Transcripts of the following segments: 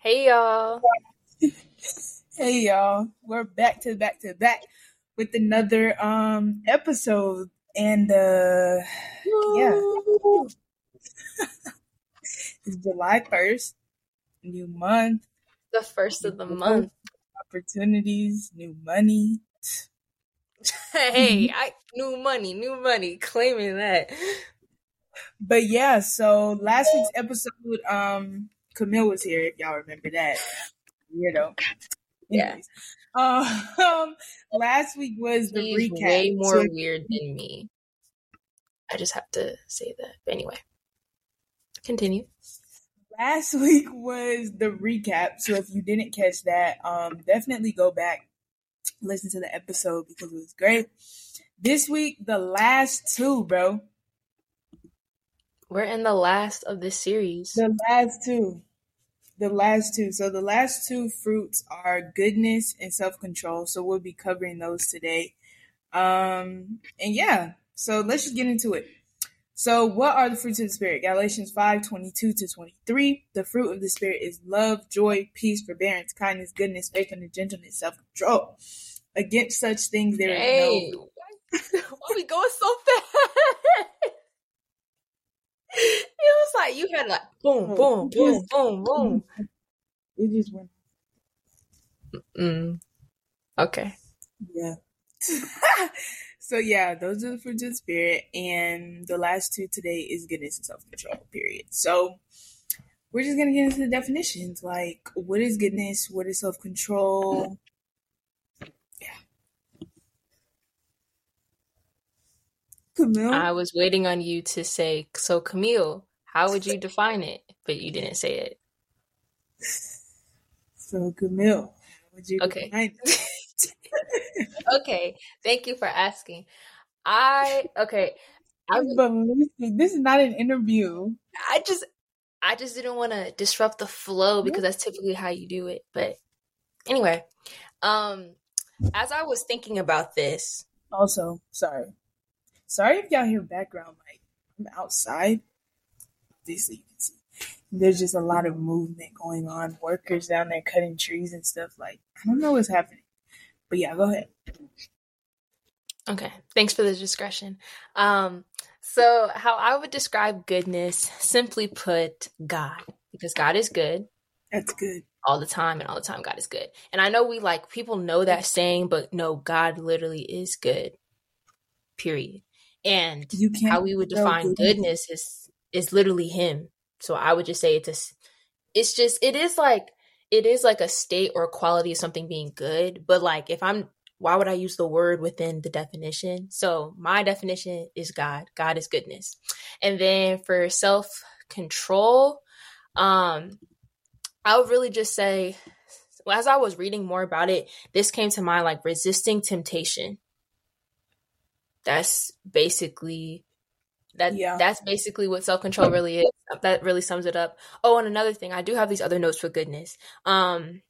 Hey y'all. Hey y'all. We're back to back to back with another um episode and uh yeah. it's July 1st. New month, The first of the month. opportunities, new money. Hey, I new money, new money, claiming that. But yeah, so last week's episode um Camille was here if y'all remember that. Weirdo. Yeah. Anyways, um last week was the He's recap. way more So- weird than me. I just have to say that. But anyway. Continue. last week was the recap so if you didn't catch that um definitely go back listen to the episode because it was great this week the last two bro We're in the last of this series. the last two the last two so the last two fruits are goodness and self-control so we'll be covering those today um and yeah so let's just get into it So, what are the fruits of the Spirit? Galatians 5 22 to 23. The fruit of the Spirit is love, joy, peace, forbearance, kindness, goodness, faithfulness, gentleness, self control. Against such things there is Hey, no. why are we going so fast? it was like you had like boom, boom, boom, boom, boom. It just went, Mm. Okay. yeah. so, yeah, those are the fruits of the Spirit. And the last two today is goodness and self control, period. So, we're just to get into the definitions. Like, what is goodness? What is self control? Camille? I was waiting on you to say, so Camille, how would you define it? But you didn't say it. So Camille, how would you Okay. define it? Okay. Thank you for asking. I okay. I would- this is not an interview. I just I just didn't want to disrupt the flow because that's typically how you do it. But anyway, um as I was thinking about this, Also, sorry, sorry if y'all hear background. Like I'm outside. Obviously, you can see there's just a lot of movement going on. Workers down there cutting trees and stuff. Like I don't know what's happening. But yeah, go ahead. Okay, thanks for the discretion. Um, so how I would describe goodness, simply put, God, because God is good That's good. all the time, and all the time God is good. And I know we like people know that saying, but no, God literally is good. Period. And how we would define goodness is is literally Him. So I would just say it's a, it's just it is like it is like a state or a quality of something being good. But like if I'm why would I use the word within the definition? So my definition is God. God is goodness. And then for self control, um, I would really just say, as I was reading more about it, this came to mind like resisting temptation. That's basically that. Yeah. That's basically what self control really is. That really sums it up. Oh, and another thing, I do have these other notes for goodness. Um,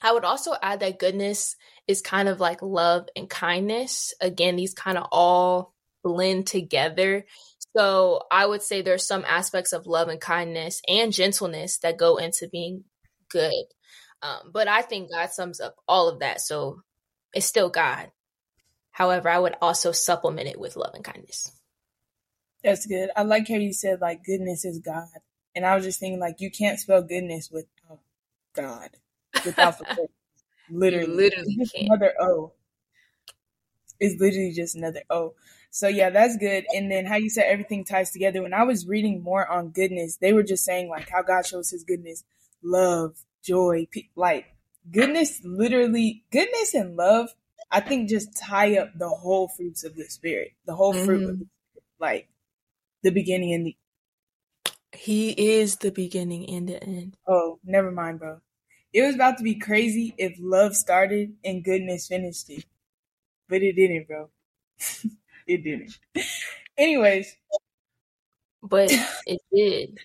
I would also add that goodness is kind of like love and kindness. Again, these kind of all blend together. So I would say there's some aspects of love and kindness and gentleness that go into being good. Um, but I think God sums up all of that. So it's still God. However, I would also supplement it with love and kindness. That's good. I like how you said like goodness is God, and I was just thinking like you can't spell goodness without oh, God, without the word. literally, You literally It's just can't. another O. It's literally just another O. So yeah, that's good. And then how you said everything ties together. When I was reading more on goodness, they were just saying like how God shows His goodness, love, joy, pe- like goodness. Literally, goodness and love. I think just tie up the whole fruits of the spirit, the whole fruit, of Mhm. the, like the beginning and the He is the beginning and the end. Oh, never mind, bro. It was about to be crazy if love started and goodness finished it. But it didn't, bro. it didn't. Anyways, But it did.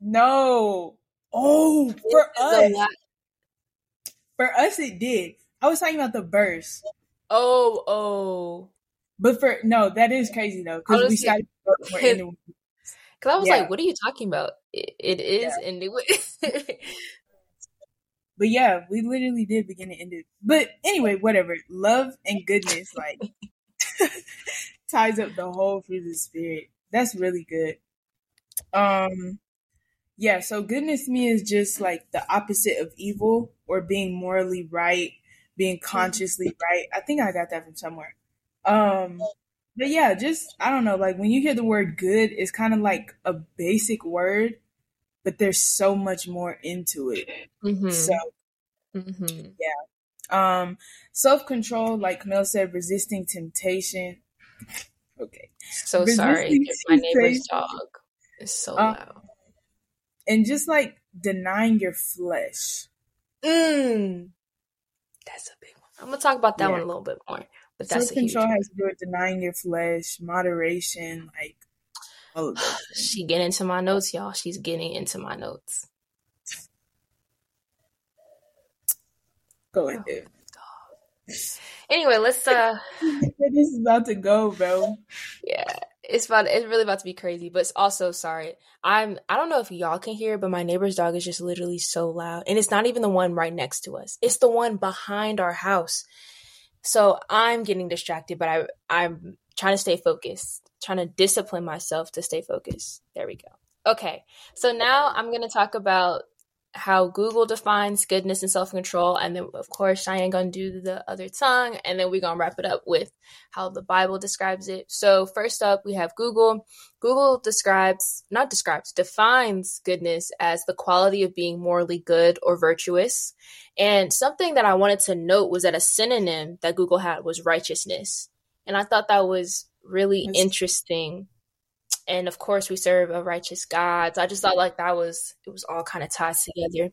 no. Oh, for This is a us. For us it did. I was talking about the verse. Oh, oh. But for no, that is crazy though. Because we started Because I was Yeah. like, what are you talking about? It, it is, it was. but yeah, we literally did begin and end it. But anyway, whatever. Love and goodness, like ties up the whole fruit of the spirit. That's really good. Um yeah, so goodness to me is just like the opposite of evil or being morally right, being consciously right. I think I got that from somewhere. Um but yeah, just I don't know, like when you hear the word good, it's kind of like a basic word, but there's so much more into it. Mm-hmm. So mm-hmm. yeah. Um self-control, like Mel said, resisting temptation. okay. So resisting sorry, my neighbor's dog is so um, loud and just like denying your flesh. Mm. That's a big one. I'm gonna talk about that yeah. one a little bit more. But that's self control has to do with denying your flesh, moderation, like all of she getting into my notes, y'all. She's getting into my notes. Go ahead. Oh, anyway, let's uh this is about to go, bro. Yeah it's about it's really about to be crazy but it's also sorry i'm i don't know if y'all can hear but my neighbor's dog is just literally so loud and it's not even the one right next to us. It's the one behind our house. So i'm getting distracted but i i'm trying to stay focused trying to discipline myself to stay focused. There we go. Okay so now i'm going to talk about how Google defines goodness and self control. And then, of course, Cheyenne gonna do the other tongue. And then we're gonna wrap it up with how the Bible describes it. So, first up, we have Google. Google describes, not describes, defines goodness as the quality of being morally good or virtuous. And something that I wanted to note was that a synonym that Google had was righteousness. And I thought that was really interesting and of course we serve a righteous God. So I just thought like that was it was all kind of tied together.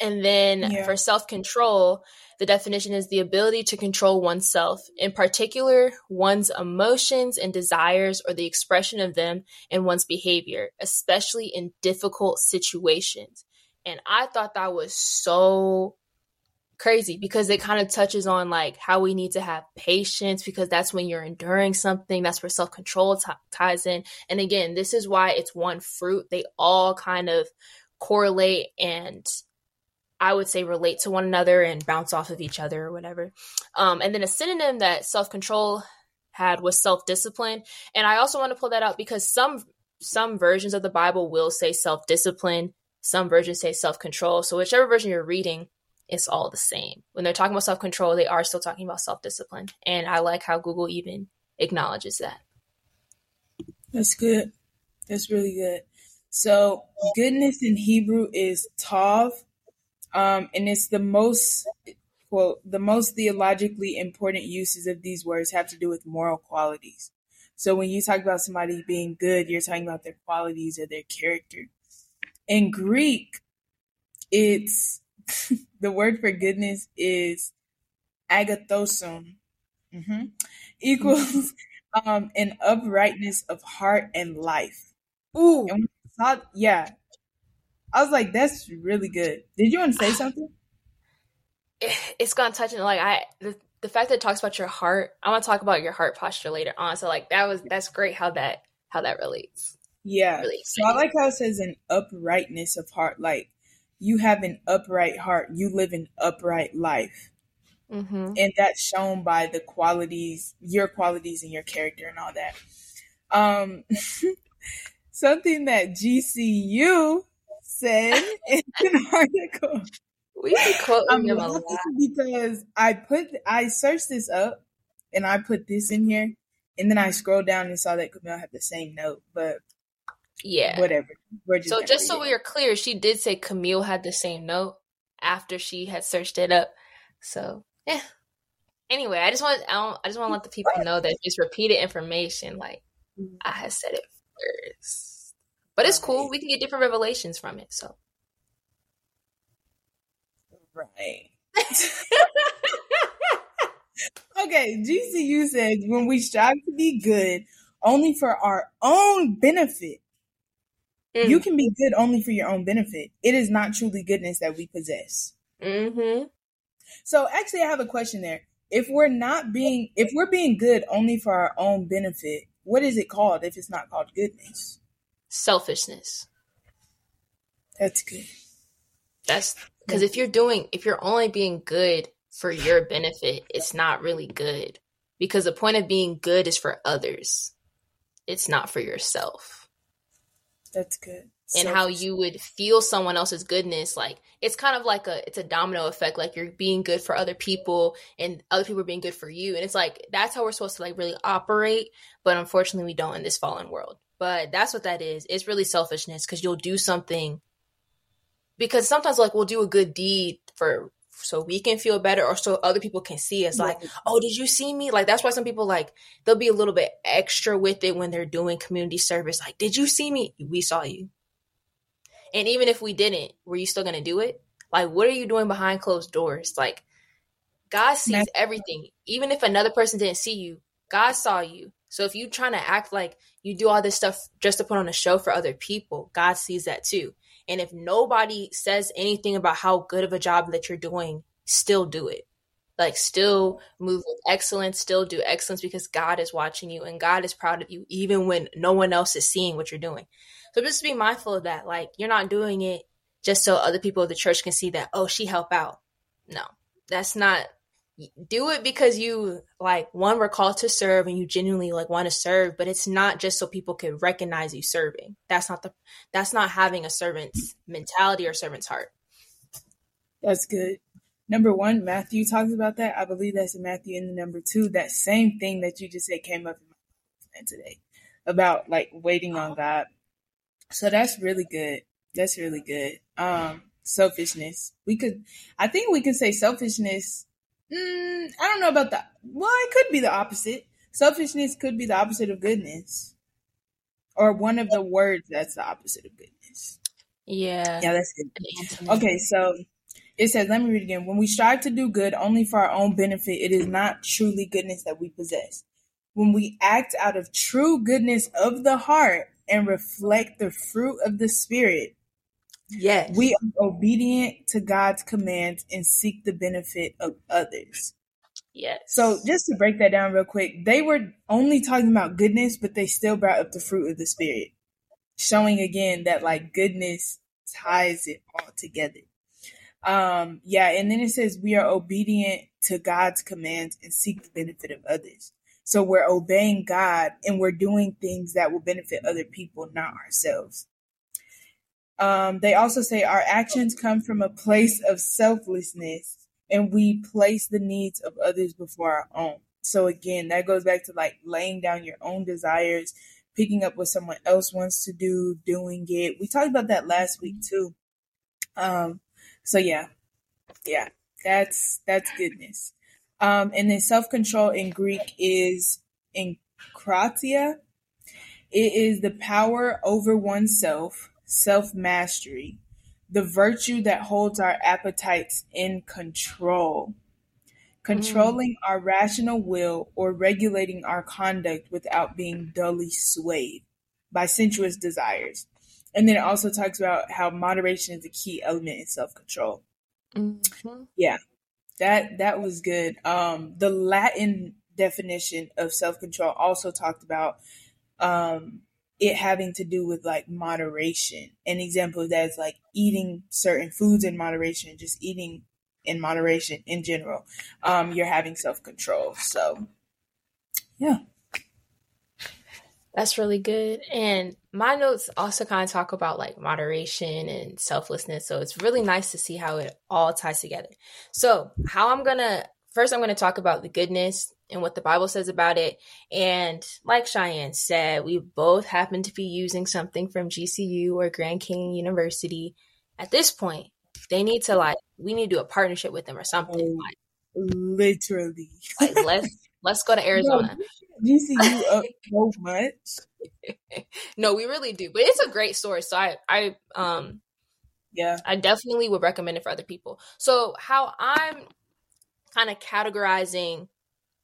And then yeah. for self control, the definition is the ability to control oneself, in particular, one's emotions and desires or the expression of them in one's behavior, especially in difficult situations. And I thought that was so crazy because it kind of touches on like how we need to have patience because that's when you're enduring something that's where self-control t- ties in. And again this is why it's one fruit. They all kind of correlate and i would say relate to one another and bounce off of each other or whatever. Um, and then a synonym that self-control had was self-discipline. And i also want to pull that out because some some versions of the bible will say self-discipline some versions say self-control. So whichever version you're reading it's all the same. When they're talking about self control, they are still talking about self discipline. And I like how Google even acknowledges that. That's good. That's really good. So, goodness in Hebrew is tov, um, and it's the most quote the most theologically important uses of these words have to do with moral qualities. So when you talk about somebody being good, you're talking about their qualities or their character. In Greek, it's the word for goodness is agathosune, Mm-hmm. Equals um, an uprightness of heart and life. Ooh. And saw, yeah. I was like, that's really good. Did you want to say something? It's gonna touch on like I the, the fact that it talks about your heart. I want to talk about your heart posture later on. So like that was that's great how that how that relates. Yeah. Really so I like how it says an uprightness of heart. Like you have an upright heart, you live an upright life. Mm-hmm. And that's shown by the qualities, your qualities and your character and all that. Um, something that GCU said in an article. We be quoting them a lot because I put I searched this up and I put this in here, and then I scrolled down and saw that Camille had the same note, but yeah. Whatever. So just so we are clear, she did say Camille had the same note after she had searched it up. So yeah. Anyway, I just want I, don't, I just want to let the people know that it's repeated information. Like mm-hmm. I had said it first, but it's cool. We can get different revelations from it. So right. okay, GCU says when we strive to be good only for our own benefit, Mm. You can be good only for your own benefit. It is not truly goodness that we possess. Mm-hmm. So actually, I have a question there. If we're not being, if we're being good only for our own benefit, what is it called if it's not called goodness? Selfishness. That's good. That's because if you're doing, if you're only being good for your benefit, it's not really good. Because the point of being good is for others, it's not for yourself. That's good. And how you would feel someone else's goodness, like it's kind of like a it's a domino effect. Like you're being good for other people, and other people are being good for you, and it's like that's how we're supposed to like really operate. But unfortunately, we don't in this fallen world. But that's what that is. It's really selfishness because you'll do something because sometimes like we'll do a good deed for so we can feel better or so other people can see us. Like oh did you see me? Like that's why some people like they'll be a little bit extra with it when they're doing community service. Like did you see me? We saw you. And even if we didn't were you still gonna do it? Like what are you doing behind closed doors? Like god sees everything. Even if another person didn't see you god saw you. So if you're trying to act like you do all this stuff just to put on a show for other people god sees that too and if nobody says anything about how good of a job that you're doing, still do it. Like, still move with excellence, still do excellence because God is watching you and God is proud of you, even when no one else is seeing what you're doing. So just be mindful of that. Like, you're not doing it just so other people of the church can see that, oh, she helped out. No, that's not do it because you like one we're called to serve and you genuinely like want to serve but it's not just so people can recognize you serving. That's not the that's not having a servant's mentality or servant's heart. That's good. Number one matthew talks about that. I believe that's in matthew and number two. That same thing that you just said came up in my today about like waiting on god. So that's really good. That's really good. Um selfishness. We could i think we could say selfishness Mm, I don't know about that. Well, it could be the opposite. Selfishness could be the opposite of goodness, or one of the words that's the opposite of goodness. Yeah. Yeah, that's good. Okay, so it says, let me read again. When we strive to do good only for our own benefit, it is not truly goodness that we possess. When we act out of true goodness of the heart and reflect the fruit of the Spirit, Yes. We are obedient to God's commands and seek the benefit of others. Yes. So just to break that down real quick, they were only talking about goodness, but they still brought up the fruit of the spirit, showing again that like goodness ties it all together. Um, yeah, and then it says we are obedient to God's commands and seek the benefit of others. So we're obeying God and we're doing things that will benefit other people, not ourselves. Um, they also say our actions come from a place of selflessness and we place the needs of others before our own. So again, that goes back to like laying down your own desires, picking up what someone else wants to do, doing it. We talked about that last week too. Um, so yeah, yeah, that's, that's goodness. Um, and then self-control in Greek is in enkrateia. It is the power over oneself self mastery, the virtue that holds our appetites in control, controlling mm. our rational will or regulating our conduct without being dully swayed by sensuous desires. And then it also talks about how moderation is a key element in self control. Mm-hmm. Yeah, that that was good. Um, the Latin definition of self control also talked about um, it having to do with like moderation. An example of that is like eating certain foods in moderation, just eating in moderation in general. Um, you're having self control. So, yeah. That's really good. And my notes also kind of talk about like moderation and selflessness. So it's really nice to see how it all ties together. So, how I'm going to first, I'm going to talk about the goodness and what the Bible says about it. And like Cheyenne said, we both happen to be using something from GCU or Grand Canyon University. At this point, they need to like we need to do a partnership with them or something. like, literally, like let's let's go to Arizona. No, GCU up so much. no, we really do, but it's a great source. So I I um yeah, I definitely would recommend it for other people. So how I'm kind of categorizing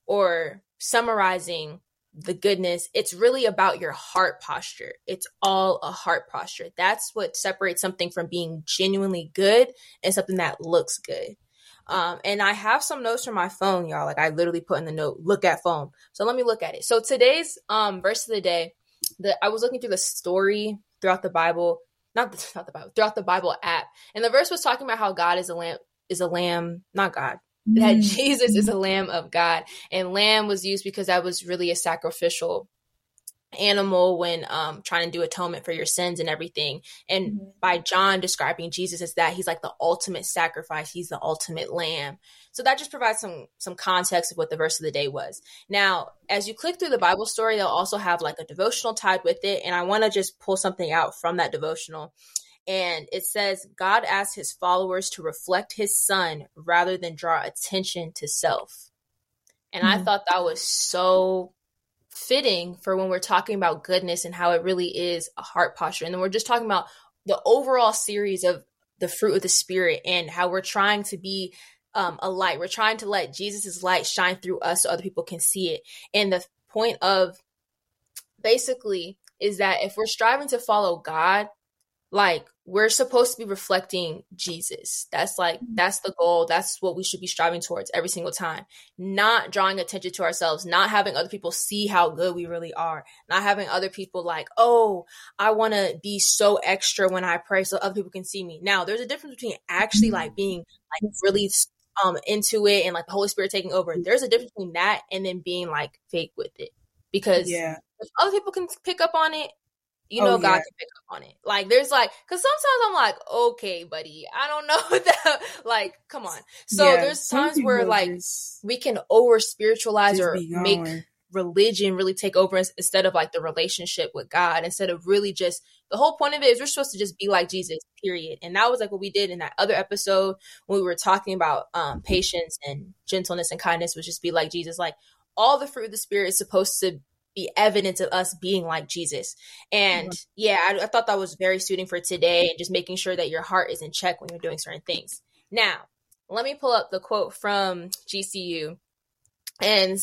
or summarizing the goodness, it's really about your heart posture. It's all a heart posture. That's what separates something from being genuinely good and something that looks good. Um, and I have some notes from my phone, y'all. Like I literally put in the note, look at phone. So let me look at it. So today's um verse of the day, the I was looking through the story throughout the Bible not the, not the Bible, throughout the Bible app. And the verse was talking about how God is a lamb, is a lamb, not God, that mm. Jesus is a lamb of God. And lamb was used because that was really a sacrificial animal when um trying to do atonement for your sins and everything and mm-hmm. by john describing jesus as that he's like the ultimate sacrifice he's the ultimate lamb so that just provides some some context of what the verse of the day was now as you click through the bible story they'll also have like a devotional tied with it and i want to just pull something out from that devotional and it says god asked his followers to reflect his son rather than draw attention to self and mm-hmm. i thought that was so fitting for when we're talking about goodness and how it really is a heart posture. And then we're just talking about the overall series of the fruit of the spirit and how we're trying to be um, a light. We're trying to let Jesus's light shine through us so other people can see it. And the point of basically is that if we're striving to follow God, like we're supposed to be reflecting Jesus. That's like mm-hmm. that's the goal. That's what we should be striving towards every single time. Not drawing attention to ourselves, not having other people see how good we really are, not having other people like, "Oh, I want to be so extra when I pray so other people can see me." Now, there's a difference between actually like mm-hmm. being like really um into it and like the Holy Spirit taking over. There's a difference between that and then being like fake with it. Because yeah. if other people can pick up on it, you know oh, God can pick up on it. Like there's like because sometimes I'm like, okay, buddy, I don't know that like, come on. So yeah, there's times where like we can over spiritualize or make religion really take over instead of like the relationship with God, instead of really just the whole point of it is we're supposed to just be like Jesus, period. And that was like what we did in that other episode when we were talking about um patience and gentleness and kindness, was just be like Jesus. Like all the fruit of the spirit is supposed to be evidence of us being like Jesus. And mm-hmm. yeah, I, I, thought that was very suiting for today and just making sure that your heart is in check when you're doing certain things. Now, let me pull up the quote from GCU. And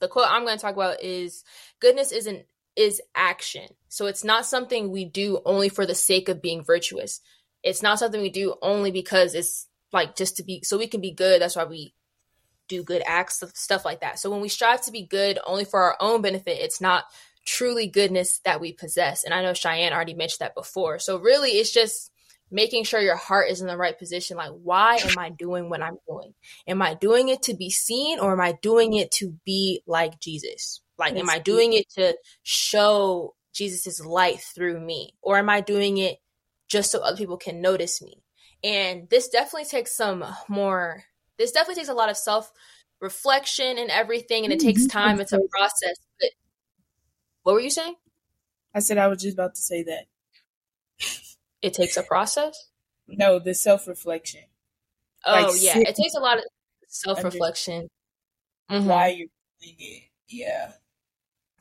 the quote I'm going to talk about is goodness isn't is action. So it's not something we do only for the sake of being virtuous. It's not something we do only because it's like just to be so we can be good. That's why we do good acts, stuff like that. So when we strive to be good only for our own benefit, it's not truly goodness that we possess. And I know Cheyenne already mentioned that before. So really, it's just making sure your heart is in the right position. Like, why am I doing what I'm doing? Am I doing it to be seen or am I doing it to be like Jesus? Like, am I doing it to show Jesus's light through me? Or am I doing it just so other people can notice me? And this definitely takes some more this definitely takes a lot of self reflection and everything, and it takes mm-hmm. time. It's a process. But what were you saying? I said I was just about to say that. It takes a process. No, the self reflection. Oh like, yeah, it takes a lot of self reflection. Mm-hmm. Why you're doing it? Yeah,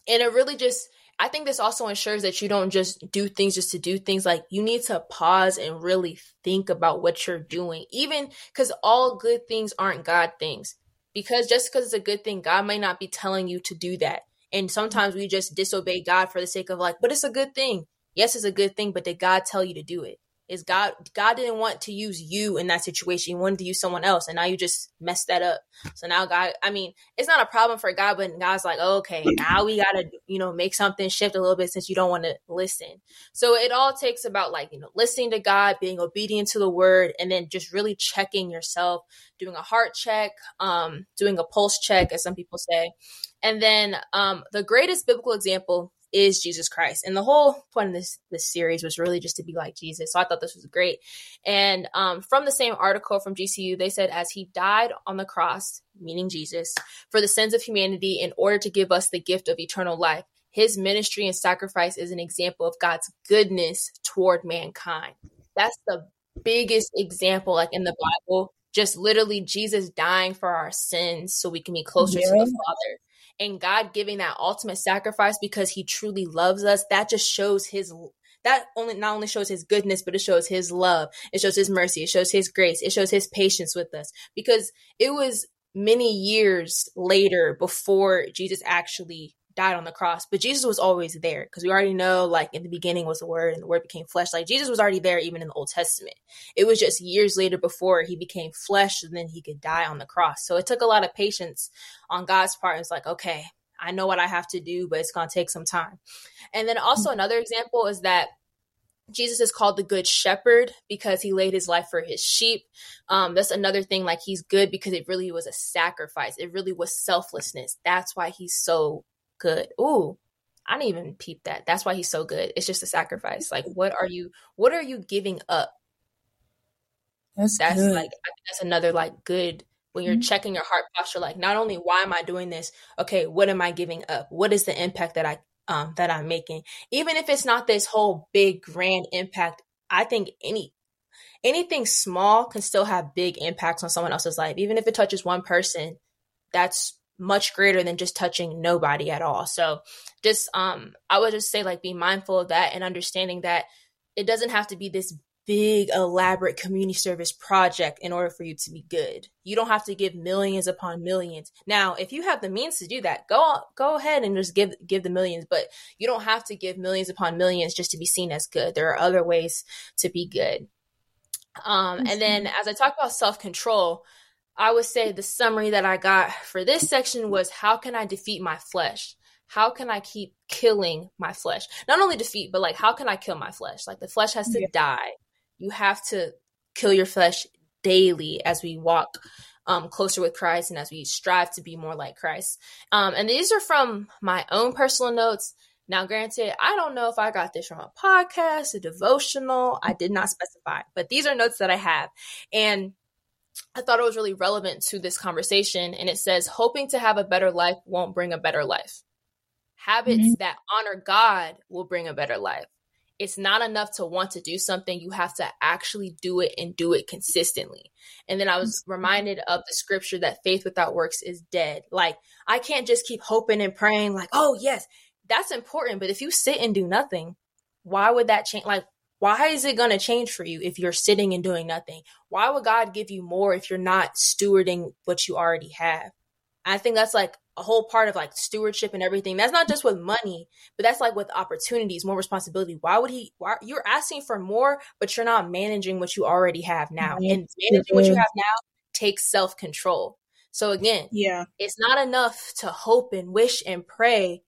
and it really just I think this also ensures that you don't just do things just to do things. Like you need to pause and really think about what you're doing, even because all good things aren't God things. Because just because it's a good thing, God may not be telling you to do that. And sometimes we just disobey God for the sake of like, but it's a good thing. Yes, it's a good thing, but did God tell you to do it? Is God God didn't want to use you in that situation. He wanted to use someone else and now you just messed that up. So now God I mean, it's not a problem for God, but God's like, okay, now we gotta, you know, make something shift a little bit since you don't want to listen. So it all takes about like, you know, listening to God, being obedient to the word, and then just really checking yourself, doing a heart check, um, doing a pulse check, as some people say. And then um the greatest biblical example is Jesus Christ. And the whole point of this this series was really just to be like Jesus. So I thought this was great. And um, from the same article from GCU, they said as he died on the cross, meaning Jesus, for the sins of humanity in order to give us the gift of eternal life. His ministry and sacrifice is an example of God's goodness toward mankind. That's the biggest example like in the Bible just literally Jesus dying for our sins so we can be closer yeah. to the Father and God giving that ultimate sacrifice because he truly loves us, that just shows his that only not only shows his goodness, but it shows his love. It shows his mercy. It shows his grace. It shows his patience with us because it was many years later before Jesus actually died on the cross. But Jesus was always there because we already know, like, in the beginning was the Word and the Word became flesh. Like, Jesus was already there even in the Old Testament. It was just years later before he became flesh and then he could die on the cross. So it took a lot of patience on God's part. It's like, okay, I know what I have to do, but it's going to take some time. And then also another example is that Jesus is called the good shepherd because he laid his life for his sheep. Um, that's another thing. Like he's good because it really was a sacrifice. It really was selflessness. That's why he's so good. Ooh, I didn't even peep that. That's why he's so good. It's just a sacrifice. Like, what are you? What are you giving up? That's, that's like that's another like good when you're mm-hmm. checking your heart posture. Like, not only why am I doing this? Okay, what am I giving up? What is the impact that I um, that I'm making. Even if it's not this whole big grand impact, I think any anything small can still have big impacts on someone else's life. Even if it touches one person, that's much greater than just touching nobody at all. So just um I would just say like be mindful of that and understanding that it doesn't have to be this big elaborate community service project in order for you to be good. You don't have to give millions upon millions. Now, if you have the means to do that, go go ahead and just give give the millions, but you don't have to give millions upon millions just to be seen as good. There are other ways to be good. Um, and then as I talk about self-control, I would say the summary that I got for this section was how can I defeat my flesh? How can I keep killing my flesh? Not only defeat, but like how can I kill my flesh? Like the flesh has to yeah. die you have to kill your flesh daily as we walk um, closer with Christ and as we strive to be more like Christ. Um, and these are from my own personal notes. Now, granted, I don't know if I got this from a podcast, a devotional. I did not specify, but these are notes that I have. And I thought it was really relevant to this conversation. And it says, hoping to have a better life won't bring a better life. Habits mm-hmm. that honor God will bring a better life it's not enough to want to do something. You have to actually do it and do it consistently. And then I was mm-hmm. reminded of the scripture that faith without works is dead. Like, I can't just keep hoping and praying, like, oh, yes, that's important. But if you sit and do nothing, why would that change? Like, why is it going to change for you if you're sitting and doing nothing? Why would God give you more if you're not stewarding what you already have? I think that's like a whole part of like stewardship and everything. That's not just with money, but that's like with opportunities, more responsibility. Why would he? Why you're asking for more, but you're not managing what you already have now, mm-hmm. and managing what you have now takes self control. So again, yeah, it's not enough to hope and wish and pray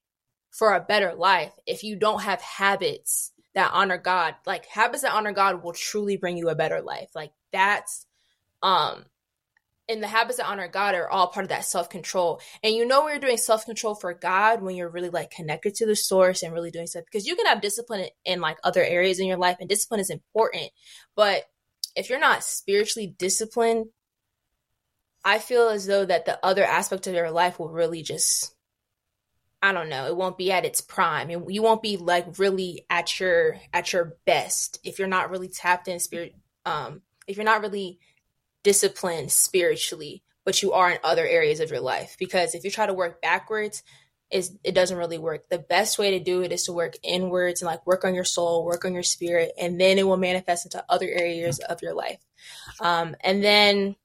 for a better life if you don't have habits that honor God. Like habits that honor God will truly bring you a better life. Like that's um and the habits that honor God are all part of that self control. And you know when you're doing self control for God when you're really like connected to the source and really doing stuff because you can have discipline in like other areas in your life and discipline is important. But if you're not spiritually disciplined, I feel as though that the other aspect of your life will really just I don't know, it won't be at its prime. and You won't be like really at your at your best if you're not really tapped in spirit um if you're not really disciplined spiritually, but you are in other areas of your life. Because if you try to work backwards, is it doesn't really work. The best way to do it is to work inwards and like work on your soul, work on your spirit, and then it will manifest into other areas of your life. Um, and then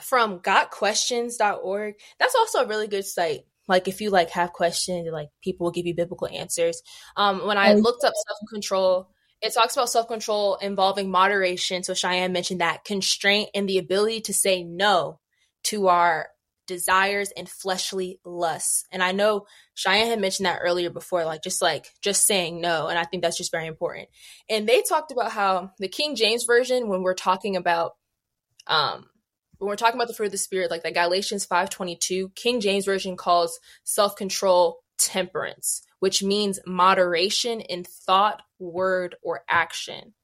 from gotquestions.org, that's also a really good site. Like if you like have questions, like people will give you biblical answers. Um, when I looked up self control, it talks about self control involving moderation. So Cheyenne mentioned that constraint and the ability to say no to our desires and fleshly lusts. And I know Cheyenne had mentioned that earlier before, like just like just saying no. And I think that's just very important. And they talked about how the King James Version, when we're talking about um when we're talking about the fruit of the spirit, like the Galatians 522, King James Version calls self-control temperance which means moderation in thought, word, or action.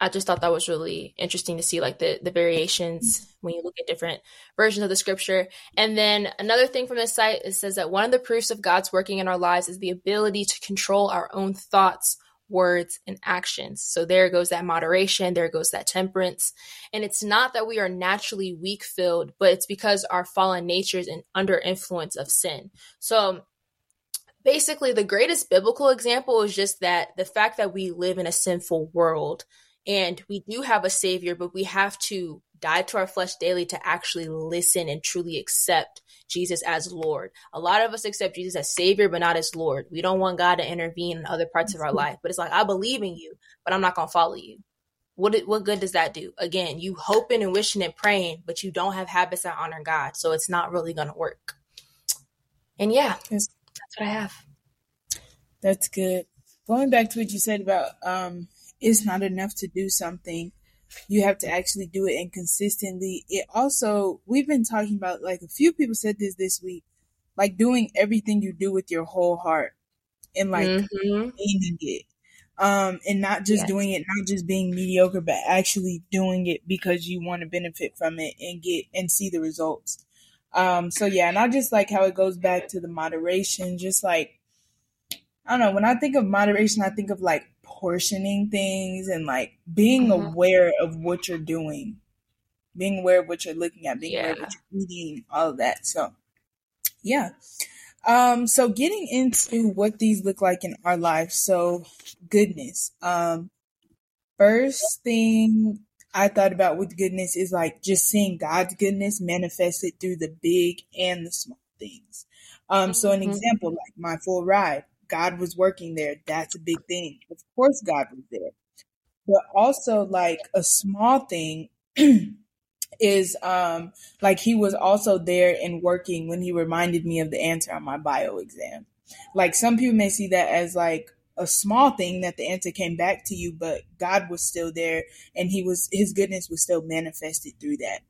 I just thought that was really interesting to see like the the variations when you look at different versions of the scripture. And then another thing from this site it says that one of the proofs of God's working in our lives is the ability to control our own thoughts, words, and actions. So there goes that moderation, there goes that temperance. And it's not that we are naturally weak filled, but it's because our fallen nature is in, under influence of sin. So basically the greatest biblical example is just that the fact that we live in a sinful world and we do have a savior but we have to die to our flesh daily to actually listen and truly accept Jesus as Lord. A lot of us accept Jesus as Savior, but not as Lord. We don't want God to intervene in other parts of our life. But it's like, I believe in you, but I'm not going to follow you. What, what good does that do? Again, you hoping and wishing and praying, but you don't have habits that honor God. So it's not really going to work. And yeah, yes. That's what I have. That's good. going back to what you said about um, it's not enough to do something you have to actually do it and consistently it also we've been talking about like a few people said this this week like doing everything you do with your whole heart and like mm-hmm. meaning it um and not just yes. doing it not just being mediocre but actually doing it because you want to benefit from it and get and see the results um so yeah and i just like how it goes back to the moderation just like i don't know when i think of moderation i think of like portioning things and like being mm-hmm. aware of what you're doing being aware of what you're looking at being yeah. aware of what you're eating all of that so yeah um, so getting into what these look like in our lives. So goodness. Um, first thing I thought about with goodness is like just seeing God's goodness manifested through the big and the small things. Um, so an mm-hmm. example, like my full ride, God was working there. That's a big thing. Of course God was there. But also like a small thing is um like he was also there and working when he reminded me of the answer on my bio exam. Like some people may see that as like a small thing that the answer came back to you, but God was still there and he was his goodness was still manifested through that.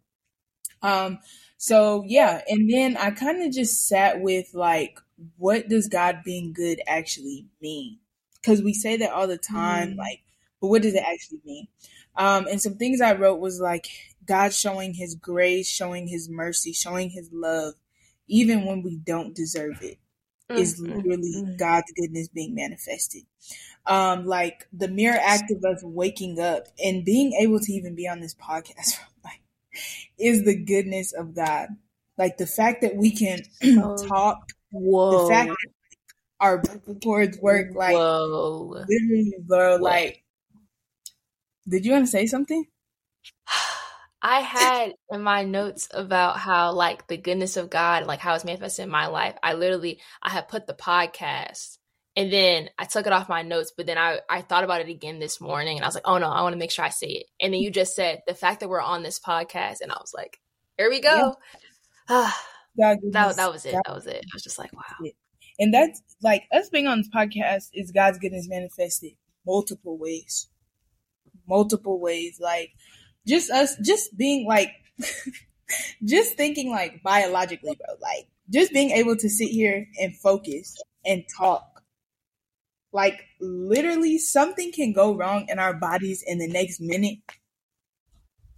Um so yeah, and then I kind of just sat with like what does God being good actually mean? Cuz we say that all the time mm. like but what does it actually mean? Um and some things I wrote was like God showing his grace, showing his mercy, showing his love, even when we don't deserve it, mm-hmm. is literally mm-hmm. God's goodness being manifested. Um, like the mere act of us waking up and being able to even be on this podcast like, is the goodness of God. Like the fact that we can oh, talk, whoa. the fact that our vocal cords work, like whoa. literally, bro. Like, did you want to say something? I had in my notes about how like the goodness of God, like how it's manifested in my life. I literally I had put the podcast and then I took it off my notes, but then I, I thought about it again this morning and I was like, oh no, I want to make sure I say it. And then you just said the fact that we're on this podcast and I was like, here we go. Yeah. that, that was it. That was it. I was just like, wow. And that's like us being on this podcast is God's goodness manifested multiple ways. Multiple ways. Like just us, just being like, just thinking like biologically, bro. Like just being able to sit here and focus and talk. Like literally something can go wrong in our bodies in the next minute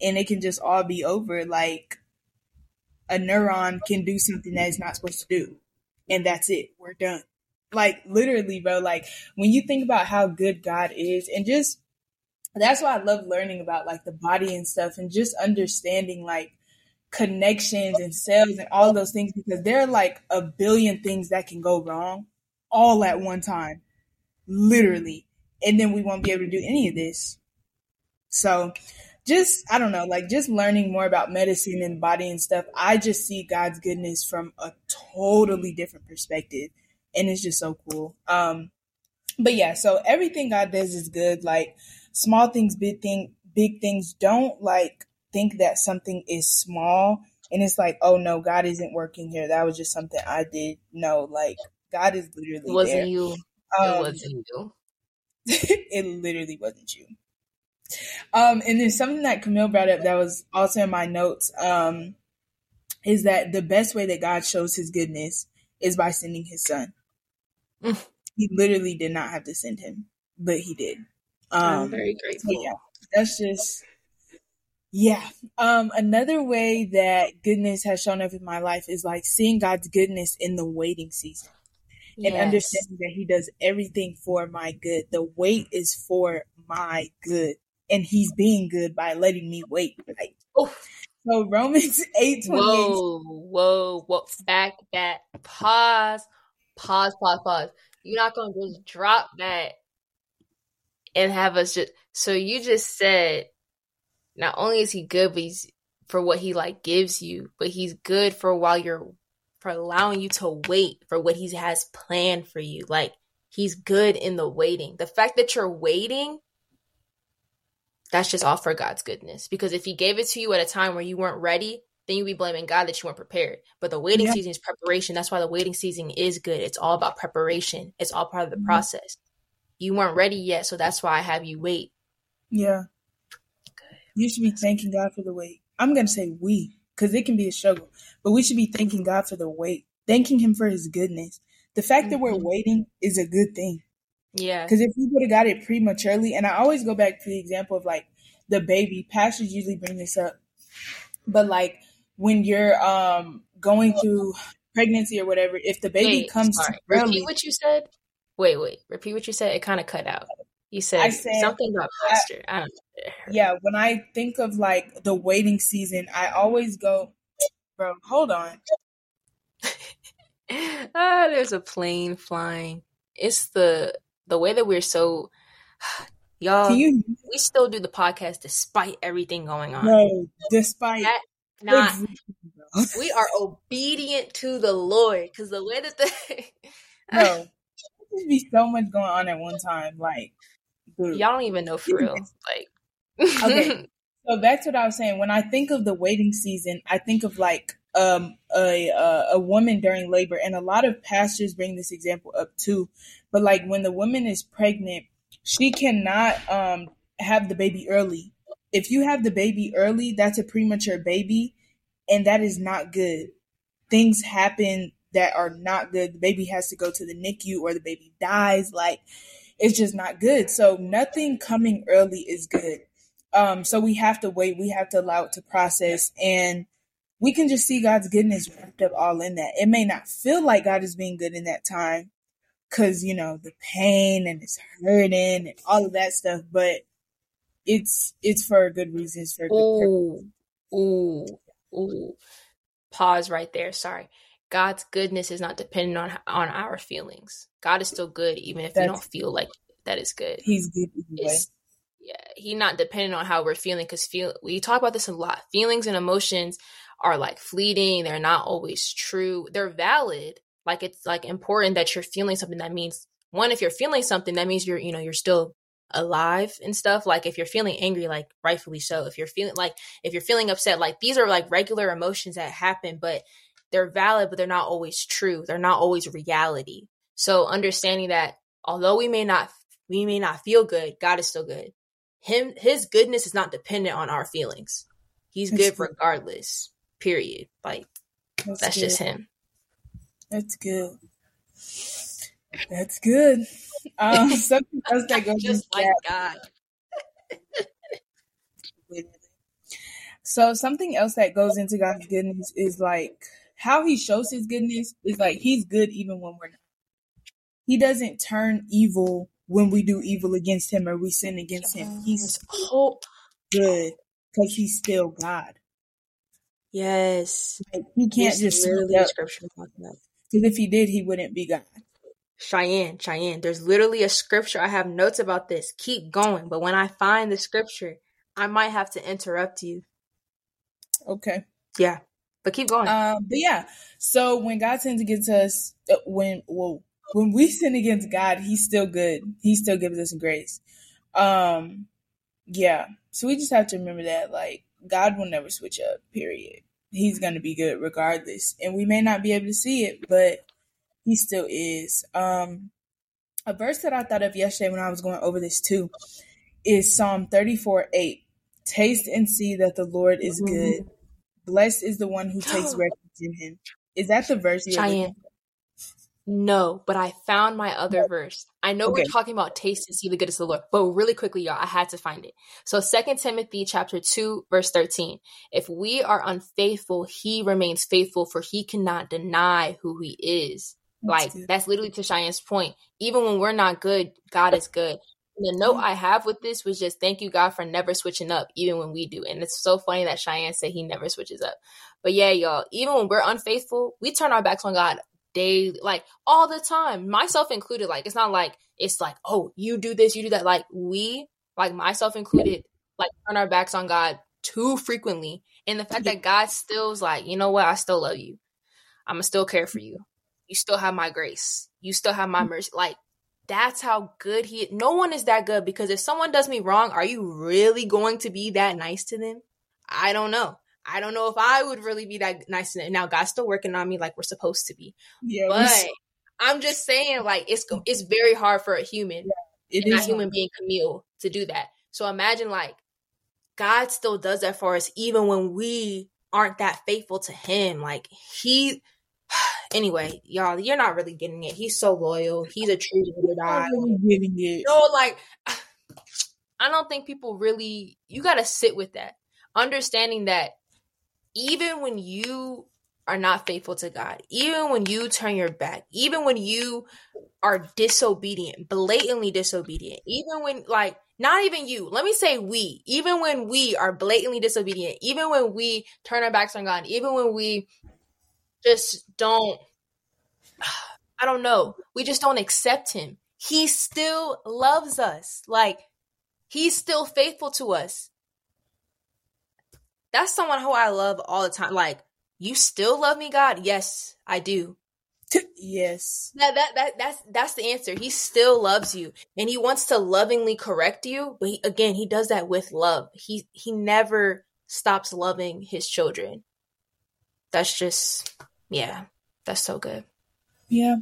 and it can just all be over. Like a neuron can do something that it's not supposed to do. And that's it. We're done. Like literally, bro. Like when you think about how good God is and just that's why I love learning about like the body and stuff and just understanding like connections and cells and all those things because there are like a billion things that can go wrong all at one time, literally. And then we won't be able to do any of this. So just, I don't know, like just learning more about medicine and body and stuff. I just see God's goodness from a totally different perspective. And it's just so cool. Um, but yeah, so everything God does is good. Like, small things, big thing, big things. Don't like think that something is small and it's like, oh no, God isn't working here. That was just something I did. No, like God is literally it wasn't there. you. Um, it wasn't you. it literally wasn't you. Um, and then something that Camille brought up that was also in my notes um, is that the best way that God shows His goodness is by sending His Son. Mm. He literally did not have to send him, but He did. Um, I'm very grateful. So yeah, that's just yeah. Um, another way that goodness has shown up in my life is like seeing God's goodness in the waiting season. Yes. And understanding that he does everything for my good. The wait is for my good. And he's being good by letting me wait. Like, oh. So Romans 8 Whoa, whoa, whoa. Back that. Pause. Pause, pause, pause. You're not gonna just drop that and have us just so you just said not only is he good but he's for what he like gives you but he's good for while you're for allowing you to wait for what he has planned for you like he's good in the waiting the fact that you're waiting that's just all for god's goodness because if he gave it to you at a time where you weren't ready then you'd be blaming god that you weren't prepared but the waiting yeah. season is preparation that's why the waiting season is good it's all about preparation it's all part of the mm-hmm. process you weren't ready yet, so that's why I have you wait. Yeah. You should be thanking God for the wait. I'm going to say we, because it can be a struggle, but we should be thanking God for the wait, thanking Him for His goodness. The fact mm-hmm. that we're mm-hmm. waiting is a good thing. Yeah. Because if you would have got it prematurely, and I always go back to the example of like the baby, pastors usually bring this up, but like when you're um going through pregnancy or whatever, if the baby wait, comes sorry. early, repeat what you said. Wait, wait, repeat what you said. It kind of cut out. You said, said something about pastor. I, I don't know. Yeah, when I think of like the waiting season, I always go, bro, hold on. ah, there's a plane flying. It's the the way that we're so y'all you, we still do the podcast despite everything going on. No, despite that, not we are obedient to the Lord because the way that the no, there's be so much going on at one time. Like, dude. y'all don't even know for real. Like, okay. So back to what I was saying. When I think of the waiting season, I think of like um, a uh, a woman during labor, and a lot of pastors bring this example up too. But like when the woman is pregnant, she cannot um, have the baby early. If you have the baby early, that's a premature baby, and that is not good. Things happen that are not good. The baby has to go to the NICU or the baby dies. Like it's just not good. So nothing coming early is good. Um, so we have to wait. We have to allow it to process and we can just see God's goodness wrapped up all in that. It may not feel like God is being good in that time because, you know, the pain and it's hurting and all of that stuff, but it's it's for good reasons for good ooh, ooh, ooh. Pause right there. Sorry. God's goodness is not dependent on on our feelings. God is still good even if That's, we don't feel like that is good. He's good anyway. Yeah, he not dependent on how we're feeling because feel we talk about this a lot. Feelings and emotions are like fleeting, they're not always true. They're valid. Like it's like important that you're feeling something. That means one if you're feeling something that means you're you know you're still alive and stuff. Like if you're feeling angry like rightfully so. If you're feeling like if you're feeling upset like these are like regular emotions that happen but they're valid but they're not always true. They're not always reality. So understanding that although we may not we may not feel good god is still good. Him his goodness is not dependent on our feelings. He's good regardless Period. Like that's, that's just him. That's good. That's good. Um, something else that goes just like that. God. so something else that goes into God's goodness is like how He shows His goodness is like He's good even when we're not. He doesn't turn evil when we do evil against Him or we sin against Him. He's good because He's still God. Yes. Like, he can't There's just literally a scripture talking about. Because if he did, he wouldn't be God. Cheyenne, Cheyenne. There's literally a scripture. I have notes about this. Keep going. But when I find the scripture, I might have to interrupt you. Okay. Yeah. But keep going. Um, but yeah. So when God sins against us, uh, when well, when we sin against God, He's still good. He still gives us grace. Um, yeah. So we just have to remember that, like, God will never switch up, period. He's going to be good regardless. And we may not be able to see it, but he still is. Um, a verse that I thought of yesterday when I was going over this too is Psalm 34 8. Taste and see that the Lord is mm-hmm. good. Blessed is the one who takes refuge in him. Is that the verse you Cheyenne. No, but I found my other verse. I know okay. we're talking about taste and see the goodness of the Lord, but really quickly, y'all, I had to find it. So Second Timothy chapter 2, verse 13. If we are unfaithful, he remains faithful, for he cannot deny who he is. That's like good. that's literally to Cheyenne's point. Even when we're not good, God is good. And the note mm-hmm. I have with this was just thank you, God, for never switching up, even when we do. And it's so funny that Cheyenne said he never switches up. But yeah, y'all, even when we're unfaithful, we turn our backs on God daily, like all the time, myself included. Like it's not like it's like, oh, you do this, you do that. Like we, like myself included, like turn our backs on God too frequently. And the fact that God still's like, you know what, I still love you. I'ma still care for you. You still have my grace. You still have my mm. mercy. Like that's how good he no one is that good because if someone does me wrong, are you really going to be that nice to them? I don't know. I don't know if I would really be that nice. Now God's still working on me like we're supposed to be. Yeah, but I'm just saying, like it's it's very hard for a human. It is not human being Camille to do that. So imagine like God still does that for us even when we aren't that faithful to him. Like he anyway, y'all, you're not really getting it. He's so loyal. He's a true God. Really getting it. No, like I don't think people really you gotta sit with that. Understanding that even when you are not faithful to God, even when you turn your back, even when you are disobedient, blatantly disobedient, even when like not even you, let me say we, even when we are blatantly disobedient, even when we turn our backs on God, even when we just don't I don't know, we just don't accept him. He still loves us. Like he's still faithful to us. That's someone who I love all the time. Like you still love me, God? Yes, I do. yes. That, that that that's that's the answer. He still loves you and he wants to lovingly correct you, but he, again, he does that with love. He he never stops loving his children. That's just yeah. That's so good. Yeah.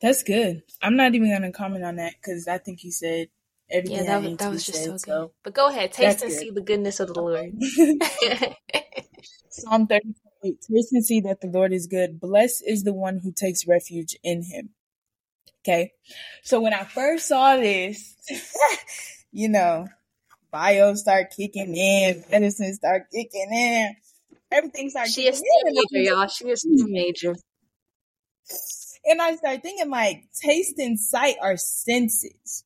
That's good. I'm not even going to comment on that cuz I think you said everything Yeah, that, that, that was just said, so good. so. But go ahead, taste and good. see the goodness of the Lord. Psalm 38 Taste and see that the Lord is good. Blessed is the one who takes refuge in him. Okay. So when I first saw this, you know, bio start kicking in, medicine start kicking in, everything started she is in. major, y'all. She is still major. And I start thinking like taste and sight are senses.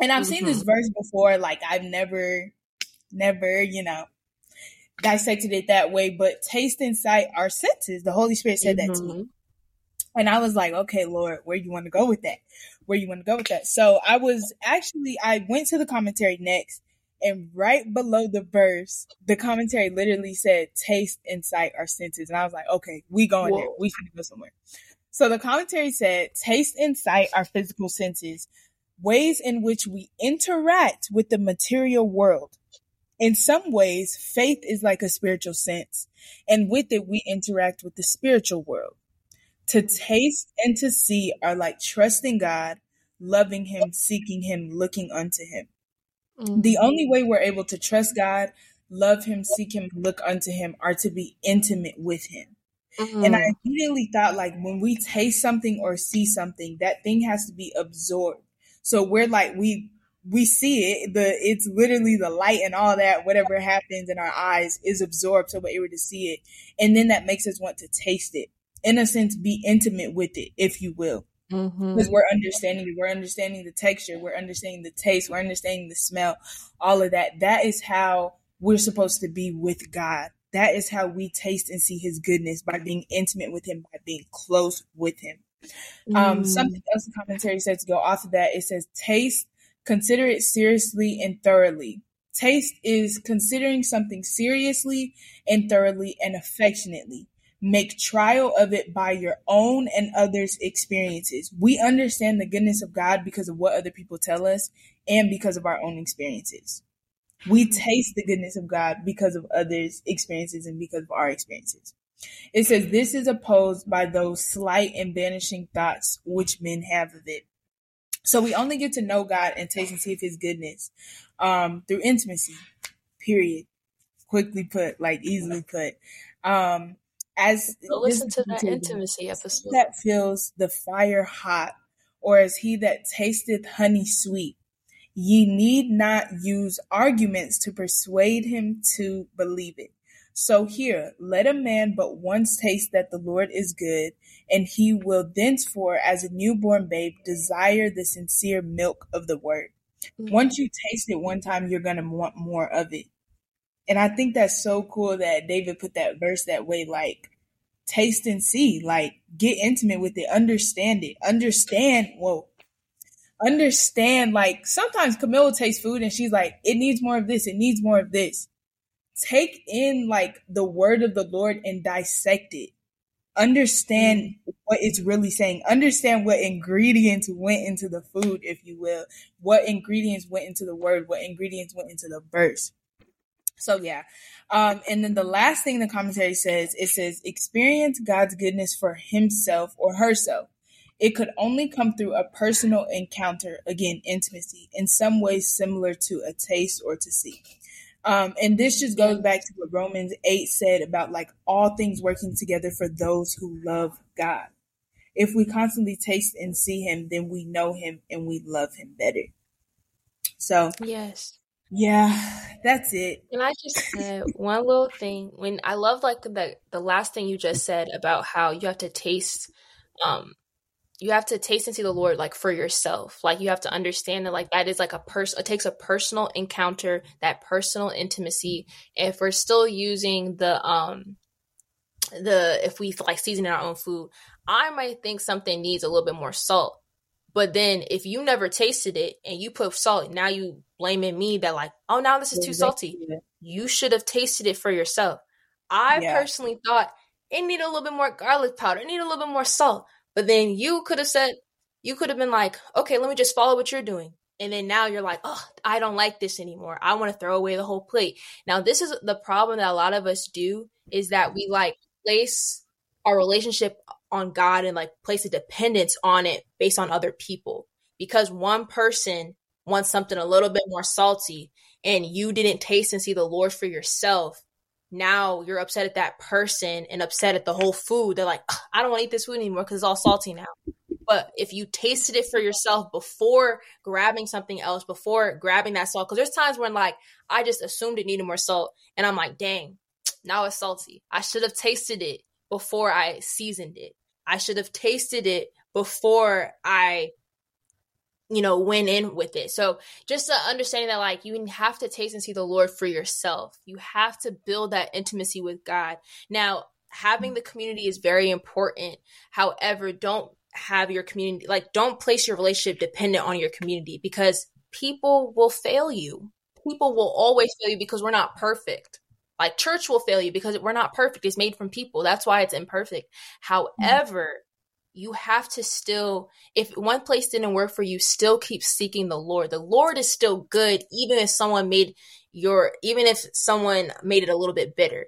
And I've seen this verse before, like I've never, never, you know, dissected it that way, but taste and sight are senses. The Holy Spirit said that to me. Mhm. And I was like, okay, Lord, where you want to go with that? Where you want to go with that? So I was actually, I went to the commentary next and right below the verse, the commentary literally said taste and sight are senses. And I was like, okay, we going there. We finna go somewhere. So the commentary said taste and sight are physical senses, ways in which we interact with the material world. In some ways, faith is like a spiritual sense, and with it, we interact with the spiritual world. To mm-hmm. taste and to see are like trusting God, loving Him, seeking Him, looking unto Him. The mm-hmm. only way we're able to trust God, love Him, seek Him, look unto Him are to be intimate with Him. And I mm-hmm. immediately thought, like, when we taste something or see something, that thing has to be absorbed. So we're like, we we see it, the it's literally the light and all that, whatever happens in our eyes is absorbed, so we're able to see it, and then that makes us want to taste it. In a sense, be intimate with it, if you will. Mm-hmm. Because we're understanding we're understanding the texture. We're understanding the taste. We're understanding the smell. All of that. That is how we're supposed to be with god. That is how we taste and see his goodness by being intimate with him by being close with him um Mm. something else the commentary said to go off of that it says taste consider it seriously and thoroughly taste is considering something seriously and thoroughly and affectionately make trial of it by your own and others' experiences. We understand the goodness of God because of what other people tell us and because of our own experiences. We taste the goodness of God because of others' experiences and because of our experiences. It says, This is opposed by those slight and vanishing thoughts which men have of it. So we only get to know God and taste and see of his goodness um, through intimacy, period. Quickly put, like easily put. Um, as Go listen to that intimacy episode. that feels the fire hot, or as he that tasteth honey sweet. Ye need not use arguments to persuade him to believe it. So here, let a man but once taste that the Lord is good, and he will thenceforth, as a newborn babe, desire the sincere milk of the word. Mm. Once you taste it one time, you're going to want more of it. And I think that's so cool that David put that verse that way, like, taste and see, like, get intimate with it, understand it, understand, whoa, understand, like, sometimes Camille will taste food and she's like, it needs more of this, it needs more of this. Take in, like, the word of the Lord and dissect it. Understand what it's really saying. Understand what ingredients went into the food, if you will. What ingredients went into the word, what ingredients went into the verse. So yeah. Um, and then the last thing the commentary says, it says experience God's goodness for himself or herself. It could only come through a personal encounter, again, intimacy, in some ways similar to a taste or to see. Um, and this just goes back to what Romans 8 said about like all things working together for those who love God. If we constantly taste and see Him, then we know Him and we love Him better. So, yes. Yeah, that's it. And I just said one little thing when I love like the the last thing you just said about how you have to taste um you have to taste and see the Lord like for yourself. Like you have to understand that like that is like a person it takes a personal encounter, that personal intimacy. If we're still using the um the if we like season our own food, I might think something needs a little bit more salt. But then if you never tasted it and you put salt, now you blaming me that like, oh now this is too salty. You should have tasted it for yourself. I yeah. personally thought it needed a little bit more garlic powder, it needed a little bit more salt. But then you could have said, you could have been like, okay, let me just follow what you're doing. And then now you're like, oh, I don't like this anymore. I want to throw away the whole plate. Now, this is the problem that a lot of us do is that we like place our relationship on God and like place a dependence on it based on other people. Because one person wants something a little bit more salty and you didn't taste and see the Lord for yourself, now you're upset at that person and upset at the whole food. They're like, I don't want to eat this food anymore because it's all salty now. But if you tasted it for yourself before grabbing something else, before grabbing that salt, because there's times when like I just assumed it needed more salt, and I'm like, dang, now it's salty. I should have tasted it before I seasoned it. I should have tasted it before I you know, went in with it. So just understanding that like you have to taste and see the Lord for yourself. You have to build that intimacy with God. Now, having the community is very important. However, don't have your community like don't place your relationship dependent on your community because people will fail you. People will always fail you because we're not perfect. Like church will fail you because we're not perfect. It's made from people. That's why it's imperfect. Mm-hmm. However, you have to still, if one place didn't work for you, still keep seeking the Lord. The Lord is still good, even if someone made your, even if someone made it a little bit bitter.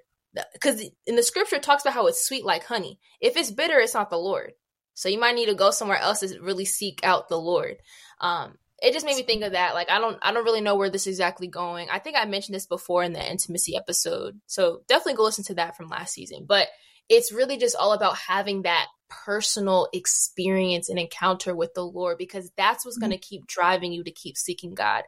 Because in the scripture, talks about how it's sweet like honey. If it's bitter, it's not the Lord. So you might need to go somewhere else to really seek out the Lord. Um, it just made me think of that. Like I don't, I don't really know where this is exactly going. I think I mentioned this before in the intimacy episode, so definitely go listen to that from last season. But it's really just all about having that personal experience and encounter with the Lord because that's what's going to keep driving you to keep seeking God.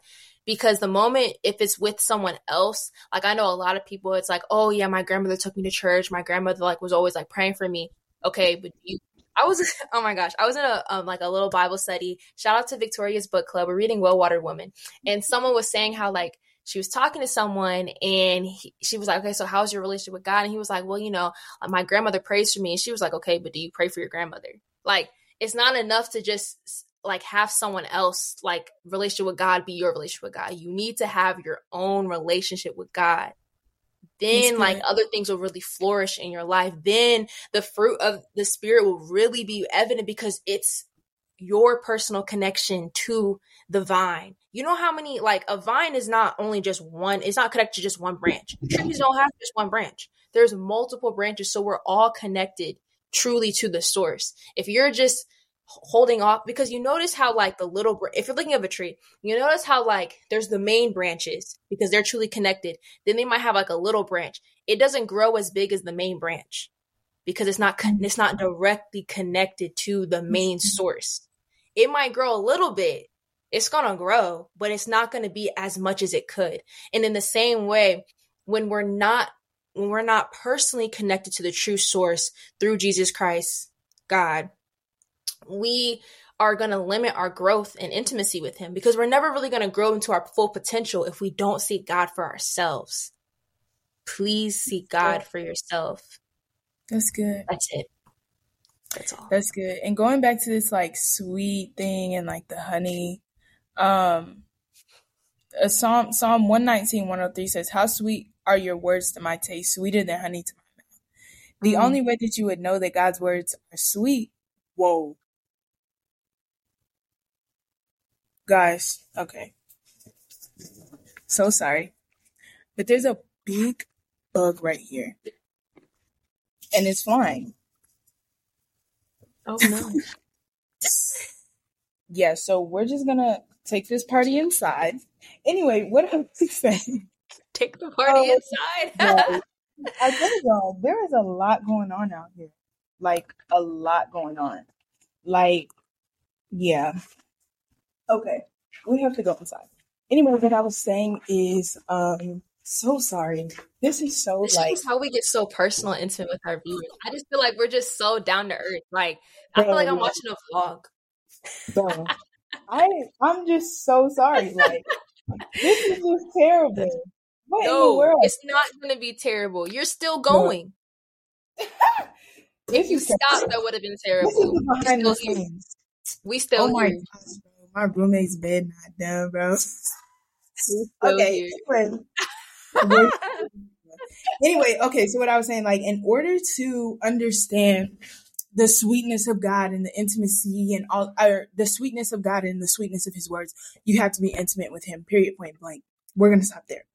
Because the moment, if it's with someone else, like I know a lot of people, it's like, oh yeah, my grandmother took me to church. My grandmother like was always like praying for me. Okay, but you, I was, oh my gosh, I was in a um, like a little Bible study. Shout out to Victoria's Book Club. We're reading Well Watered Woman, and someone was saying how like she was talking to someone and he, she was like, okay, so how's your relationship with God? And he was like, well, you know, uh, my grandmother prays for me. And she was like, okay, but do you pray for your grandmother? Like, it's not enough to just like have someone else like relationship with God be your relationship with God. You need to have your own relationship with God. Then like other things will really flourish in your life. Then the fruit of the spirit will really be evident because it's your personal connection to the vine. You know how many like a vine is not only just one, it's not connected to just one branch. Trees don't have just one branch. There's multiple branches, so we're all connected truly to the source. If you're just holding off because you notice how like the little if you're looking at a tree you notice how like there's the main branches because they're truly connected then they might have like a little branch it doesn't grow as big as the main branch because it's not it's not directly connected to the main source it might grow a little bit. It's going to grow, but it's not going to be as much as it could. And in the same way, when we're not when we're not personally connected to the true source through Jesus Christ, God, we are going to limit our growth and intimacy with him because we're never really going to grow into our full potential if we don't seek God for ourselves. Please seek God for yourself. That's good. That's it. That's all. That's good. And going back to this like sweet thing and like the honey, um, a Psalm Psalm 119, 103 says, How sweet are your words to my taste, sweeter than honey to my mouth. The mm only way that you would know that God's words are sweet, whoa. Guys, okay. So sorry. But there's a big bug right here. And it's flying. Oh no. yeah, so we're just gonna take this party inside. Anyway, what I'm saying. Take the party oh, inside. I tell y'all, there is a lot going on out here. Like a lot going on. Like, yeah. Okay. We have to go inside. Anyway, what I was saying is, um, so sorry. This is so this like is how we get so personal, intimate with our viewers. I just feel like we're just so down to earth. Like I feel like I'm watching a vlog. Bro, I I'm just so sorry. Like this is just terrible. What no, it's not going to be terrible. You're still going. if you stopped, that would have been terrible. Behind the scenes. We still oh my here. Gosh, my roommate's bed not done, bro. okay. anyway, okay. So what I was saying, like, in order to understand the sweetness of God and the intimacy and all, or the sweetness of God and the sweetness of His words, you have to be intimate with Him. Period. Point blank. We're gonna stop there.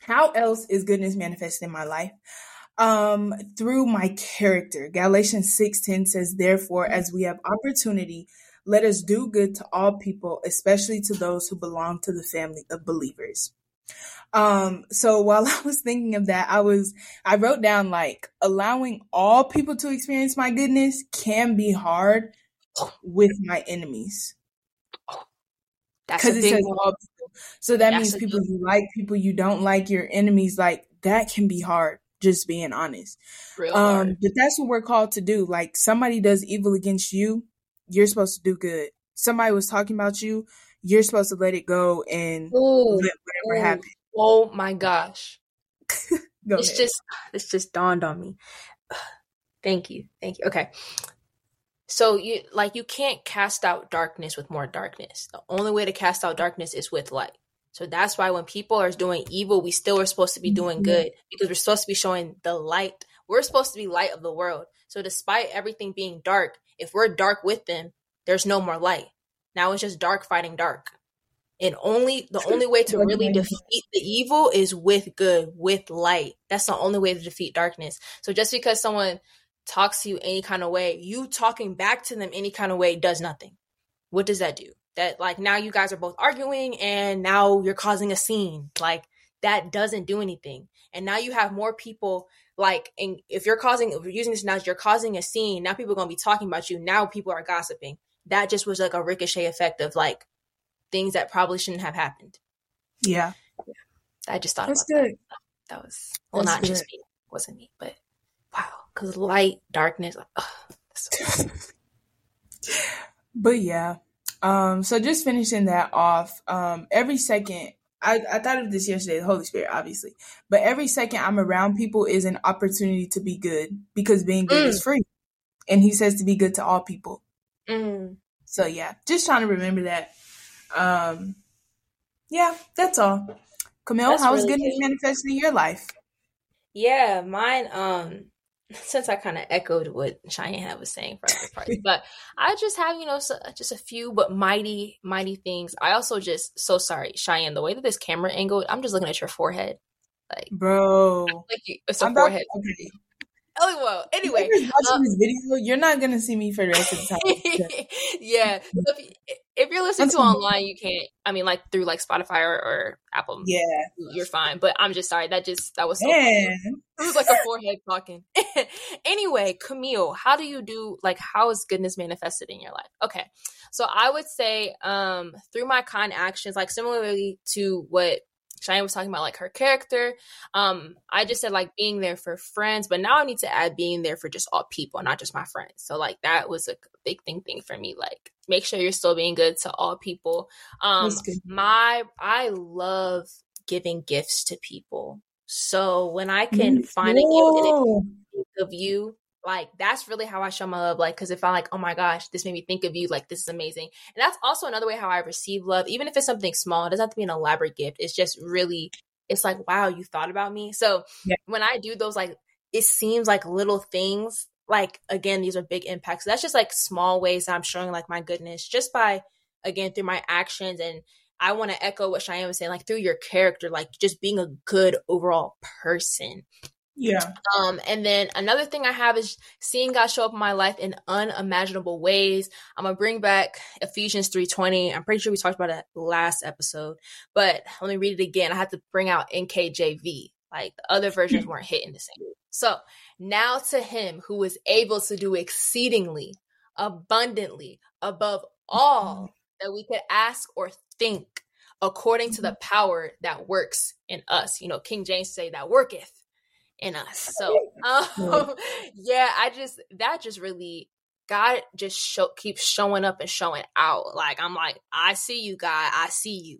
How else is goodness manifested in my life? Um, through my character. Galatians 6:10 says, Therefore, as we have opportunity, let us do good to all people, especially to those who belong to the family of believers. Um, so while I was thinking of that, I was, I wrote down like allowing all people to experience my goodness can be hard with my enemies. Because it says all so that That's means people you like, people you don't like, your enemies. Like that can be hard. Just being honest. Real um, hard. but that's what we're called to do. Like somebody does evil against you, you're supposed to do good. Somebody was talking about you, you're supposed to let it go and ooh, let whatever ooh. happen. Oh my gosh. it's ahead. just it's just dawned on me. Thank you. Thank you. Okay. So you like you can't cast out darkness with more darkness. The only way to cast out darkness is with light. So that's why when people are doing evil, we still are supposed to be doing mm-hmm. good because we're supposed to be showing the light. We're supposed to be light of the world. So despite everything being dark, if we're dark with them, there's no more light. Now it's just dark fighting dark. And only the only way to really defeat the evil is with good, with light. That's the only way to defeat darkness. So just because someone talks to you any kind of way, you talking back to them any kind of way does nothing. What does that do? That like now you guys are both arguing and now you're causing a scene. Like that doesn't do anything. And now you have more people like and if you're causing if you're using this now you're causing a scene, now people are gonna be talking about you. Now people are gossiping. That just was like a ricochet effect of like things that probably shouldn't have happened. Yeah. yeah. I just thought That's about good. that. That was well That's not good. just me. It wasn't me, but wow because light, darkness. So but yeah, um, so just finishing that off, um, every second, I, I thought of this yesterday, the Holy Spirit, obviously, but every second I'm around people is an opportunity to be good because being good mm. is free. And he says to be good to all people. Mm. So yeah, just trying to remember that. Um, yeah, that's all. Camille, that's how's really goodness manifesting in your life? Yeah, mine, um, since I kind of echoed what Cheyenne was saying from the party, but I just have, you know, so, just a few but mighty, mighty things. I also just, so sorry, Cheyenne, the way that this camera angled, I'm just looking at your forehead. Like, bro, like you, it's a I'm forehead. About, okay. Oh well. Anyway, if watching um, this video, you're not gonna see me for the rest of the time. yeah. So if, if, you're listening to online, you can't. I mean, like through like Spotify or, or, Apple. Yeah, you're fine. But I'm just sorry. That just that was so. It was like a forehead talking. anyway, Camille, how do you do? Like, how is goodness manifested in your life? Okay, so I would say um through my kind actions, like similarly to what Cheyenne was talking about like her character. Um, I just said like being there for friends, but now I need to add being there for just all people, not just my friends. So like that was a big thing thing for me. Like make sure you're still being good to all people. Um, my I love giving gifts to people. So when I can find a gift of you like that's really how I show my love. Like, because if I'm like, oh my gosh, this made me think of you. Like, this is amazing. And that's also another way how I receive love. Even if it's something small, it doesn't have to be an elaborate gift. It's just really, it's like, wow, you thought about me. So yeah. when I do those, like, it seems like little things. Like again, these are big impacts. So that's just like small ways that I'm showing like my goodness just by again through my actions and I want to echo what Cheyenne was saying, like through your character, like just being a good overall person Yeah. Um, and then another thing I have is seeing God show up in my life in unimaginable ways. I'm gonna bring back Ephesians 3:20. I'm pretty sure we talked about it last episode, but let me read it again. I had to bring out NKJV. Like the other versions hmm. weren't hitting the same. So now to him who is able to do exceedingly abundantly above all mm-hmm. that we could ask or think according to the mm-hmm. power that works in us. You know, King James say that worketh in us. So, um, yeah, I just that just really God just show keeps showing up and showing out. Like I'm like, I see you, God, I see you.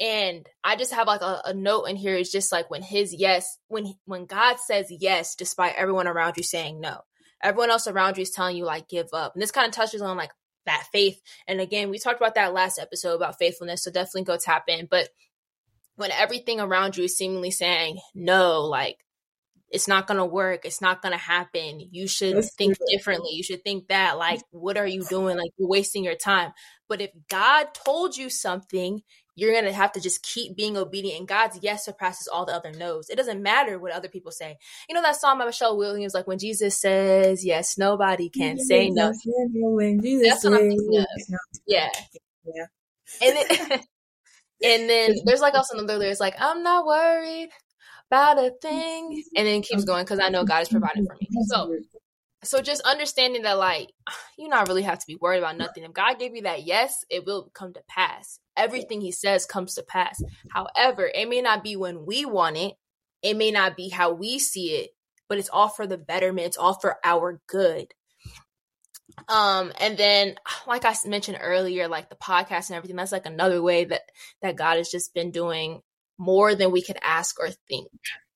And I just have like a, a note in here. It's just like when his yes, when when God says yes, despite everyone around you saying no, everyone else around you is telling you like give up. And this kind of touches on like that faith. And again, we talked about that last episode about faithfulness. So definitely go tap in. But when everything around you is seemingly saying no, like it's not going to work. It's not going to happen. You should That's think true. differently. You should think that, like, what are you doing? Like, you're wasting your time. But if God told you something, you're going to have to just keep being obedient. And God's yes surpasses all the other no's. It doesn't matter what other people say. You know that song by Michelle Williams, like, when Jesus says yes, nobody can say no. When Jesus That's what I'm thinking of. Yeah. Yeah. And then, and then there's like also another lyrics like, I'm not worried about a thing, and then keeps going because I know God is providing for me. So, so just understanding that, like, you not really have to be worried about nothing. If God gave you that yes, it will come to pass. Everything He says comes to pass. However, it may not be when we want it. It may not be how we see it, but it's all for the betterment. It's all for our good. Um, and then like I mentioned earlier, like the podcast and everything, that's like another way that that God has just been doing more than we could ask or think.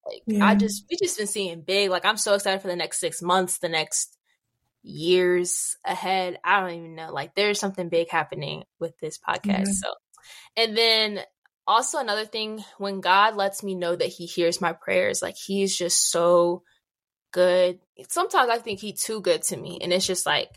Like yeah. I just we just been seeing big. Like I'm so excited for the next six months, the next years ahead. I don't even know. Like there's something big happening with this podcast. Mm-hmm. So and then also another thing, when God lets me know that He hears my prayers, like He's just so good. Sometimes I think He's too good to me, and it's just like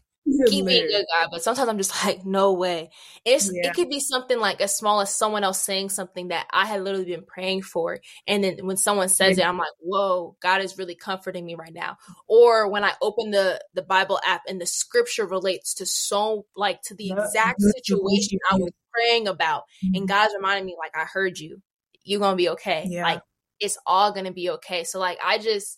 keep being a good guy, but sometimes I'm just like, no way. It's yeah. it could be something like as small as someone else saying something that I had literally been praying for, and then when someone says yeah. it, I'm like, whoa, God is really comforting me right now. Or when I open the the Bible app and the scripture relates to so like to the exact situation I was praying about, mm-hmm. and God's reminding me like, I heard you. You're gonna be okay. Like it's all gonna be okay. So like I just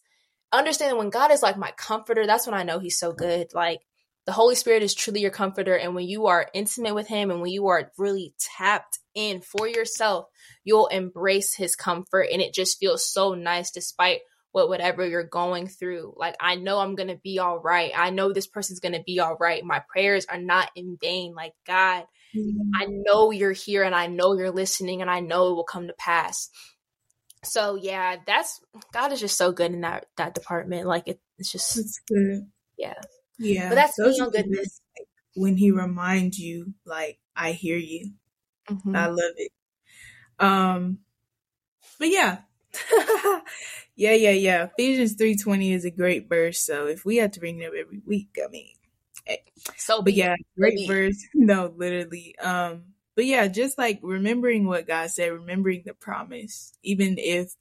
understand when God is like my comforter, that's when I know He's so good. Like the Holy Spirit is truly your comforter. And when you are intimate with Him and when you are really tapped in for yourself, you'll embrace His comfort. And it just feels so nice despite what whatever you're going through. Like, I know I'm going to be all right. I know this person's going to be all right. My prayers are not in vain. Like, God, mm-hmm. I know you're here and I know you're listening and I know it will come to pass. So yeah, that's God is just so good in that that department. Like it, it's just it's good. Yeah. Yeah. But that's those goodness. When he reminds you, like, I hear you. Mm-hmm. I love it. Um, but yeah. yeah, yeah, yeah. Ephesians 3.20 is a great verse. So if we have to bring it up every week, I mean, hey. so but yeah, great verse. No, literally. Um, but yeah, just like remembering what God said, remembering the promise, even if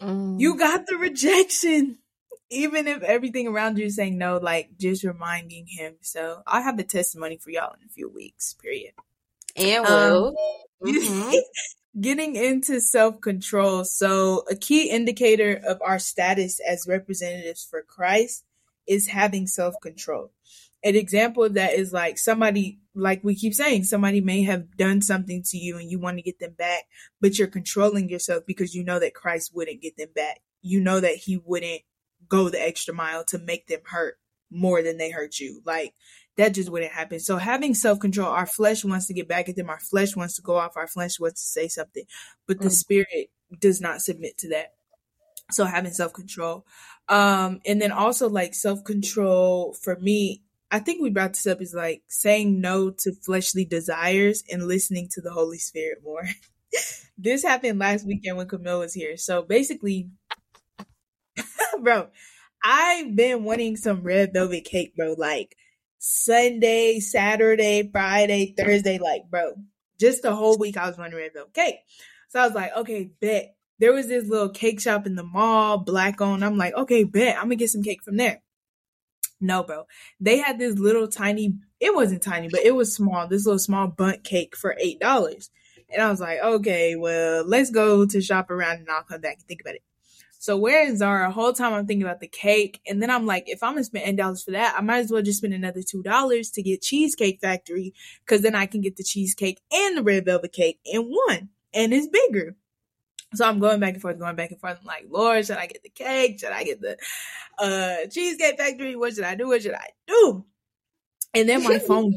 mm. you got the rejection, even if everything around you is saying no, like just reminding him. So I'll have the testimony for y'all in a few weeks, period. And will. Um, mm-hmm. getting into self control. So, a key indicator of our status as representatives for Christ is having self control. An example of that is like somebody, like we keep saying, somebody may have done something to you and you want to get them back, but you're controlling yourself because you know that Christ wouldn't get them back. You know that he wouldn't go the extra mile to make them hurt more than they hurt you. Like that just wouldn't happen. So having self control, our flesh wants to get back at them. Our flesh wants to go off. Our flesh wants to say something, but the mm. spirit does not submit to that. So having self control, um, and then also like self control for me, I think we brought this up is like saying no to fleshly desires and listening to the Holy Spirit more. this happened last weekend when Camille was here. So basically, bro, I've been wanting some red velvet cake, bro. Like Sunday, Saturday, Friday, Thursday, like, bro, just the whole week I was wanting red velvet cake. So I was like, okay, bet there was this little cake shop in the mall, black owned. I'm like, okay, bet I'm gonna get some cake from there. No, bro. They had this little tiny, it wasn't tiny, but it was small, this little small Bundt cake for $8. And I was like, okay, well, let's go to shop around and I'll come back and think about it. So we're in Zara, whole time I'm thinking about the cake. And then I'm like, if I'm gonna spend eight dollars for that, I might as well just spend another two dollars to get Cheesecake Factory, because then I can get the cheesecake and the red velvet cake in one. And it's bigger. So I'm going back and forth, going back and forth. I'm like, Lord, should I get the cake? Should I get the uh cheesecake factory? What should I do? What should I do? And then my phone.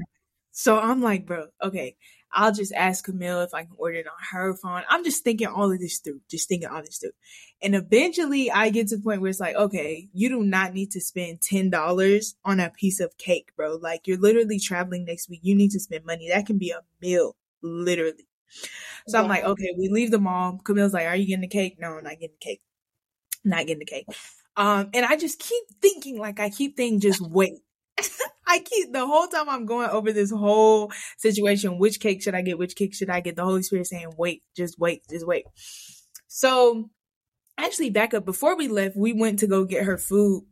so I'm like, bro, okay, I'll just ask Camille if I can order it on her phone. I'm just thinking all of this through, just thinking all this through. And eventually I get to the point where it's like, okay, you do not need to spend $10 on a piece of cake, bro. Like you're literally traveling next week. You need to spend money. That can be a meal, literally. So yeah. I'm like, okay, we leave the mall. Camille's like, are you getting the cake? No, I'm not getting the cake. I'm not getting the cake. Um, and I just keep thinking, like, I keep thinking, just wait. I keep the whole time I'm going over this whole situation. Which cake should I get? Which cake should I get? The Holy Spirit saying, wait, just wait, just wait. So actually back up before we left, we went to go get her food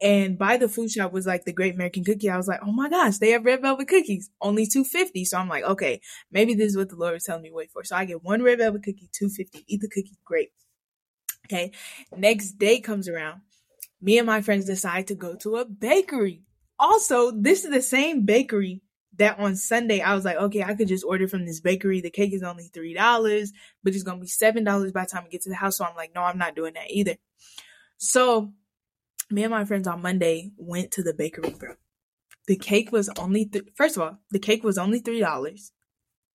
and by the food shop was like the Great American Cookie. I was like, oh my gosh, they have red velvet cookies, only two fifty. So I'm like, okay, maybe this is what the Lord is telling me wait for. So I get one red velvet cookie, two fifty. Eat the cookie, great. Okay, next day comes around. Me and my friends decide to go to a bakery. Also, this is the same bakery that on Sunday I was like, okay, I could just order from this bakery. The cake is only three dollars, but it's gonna be seven dollars by the time I get to the house. So I'm like, no, I'm not doing that either. So me and my friends on Monday went to the bakery, bro. The cake was only th- first of all, the cake was only three dollars,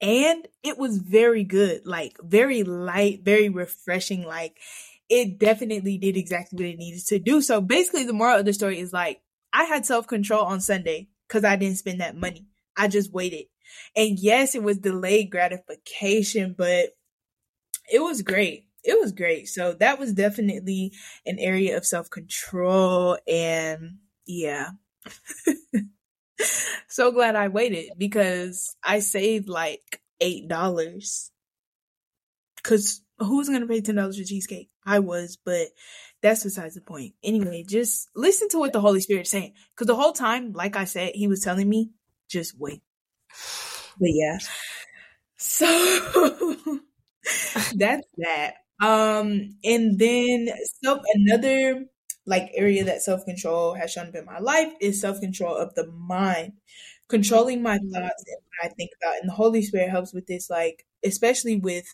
and it was very good, like very light, very refreshing. Like it definitely did exactly what it needed to do. So basically, the moral of the story is like I had self control on Sunday because I didn't spend that money. I just waited, and yes, it was delayed gratification, but it was great it was great. So that was definitely an area of self control. And yeah. so glad I waited because I saved like $8. Cause who's going to pay $10 for cheesecake? I was, but that's besides the point. Anyway, just listen to what the Holy Spirit is saying. Cause the whole time, like I said, he was telling me, just wait. But yeah. So that's that. Um, and then self another like area that self control has shown up in my life is self control of the mind, controlling my thoughts and what I think about. And the Holy Spirit helps with this, like especially with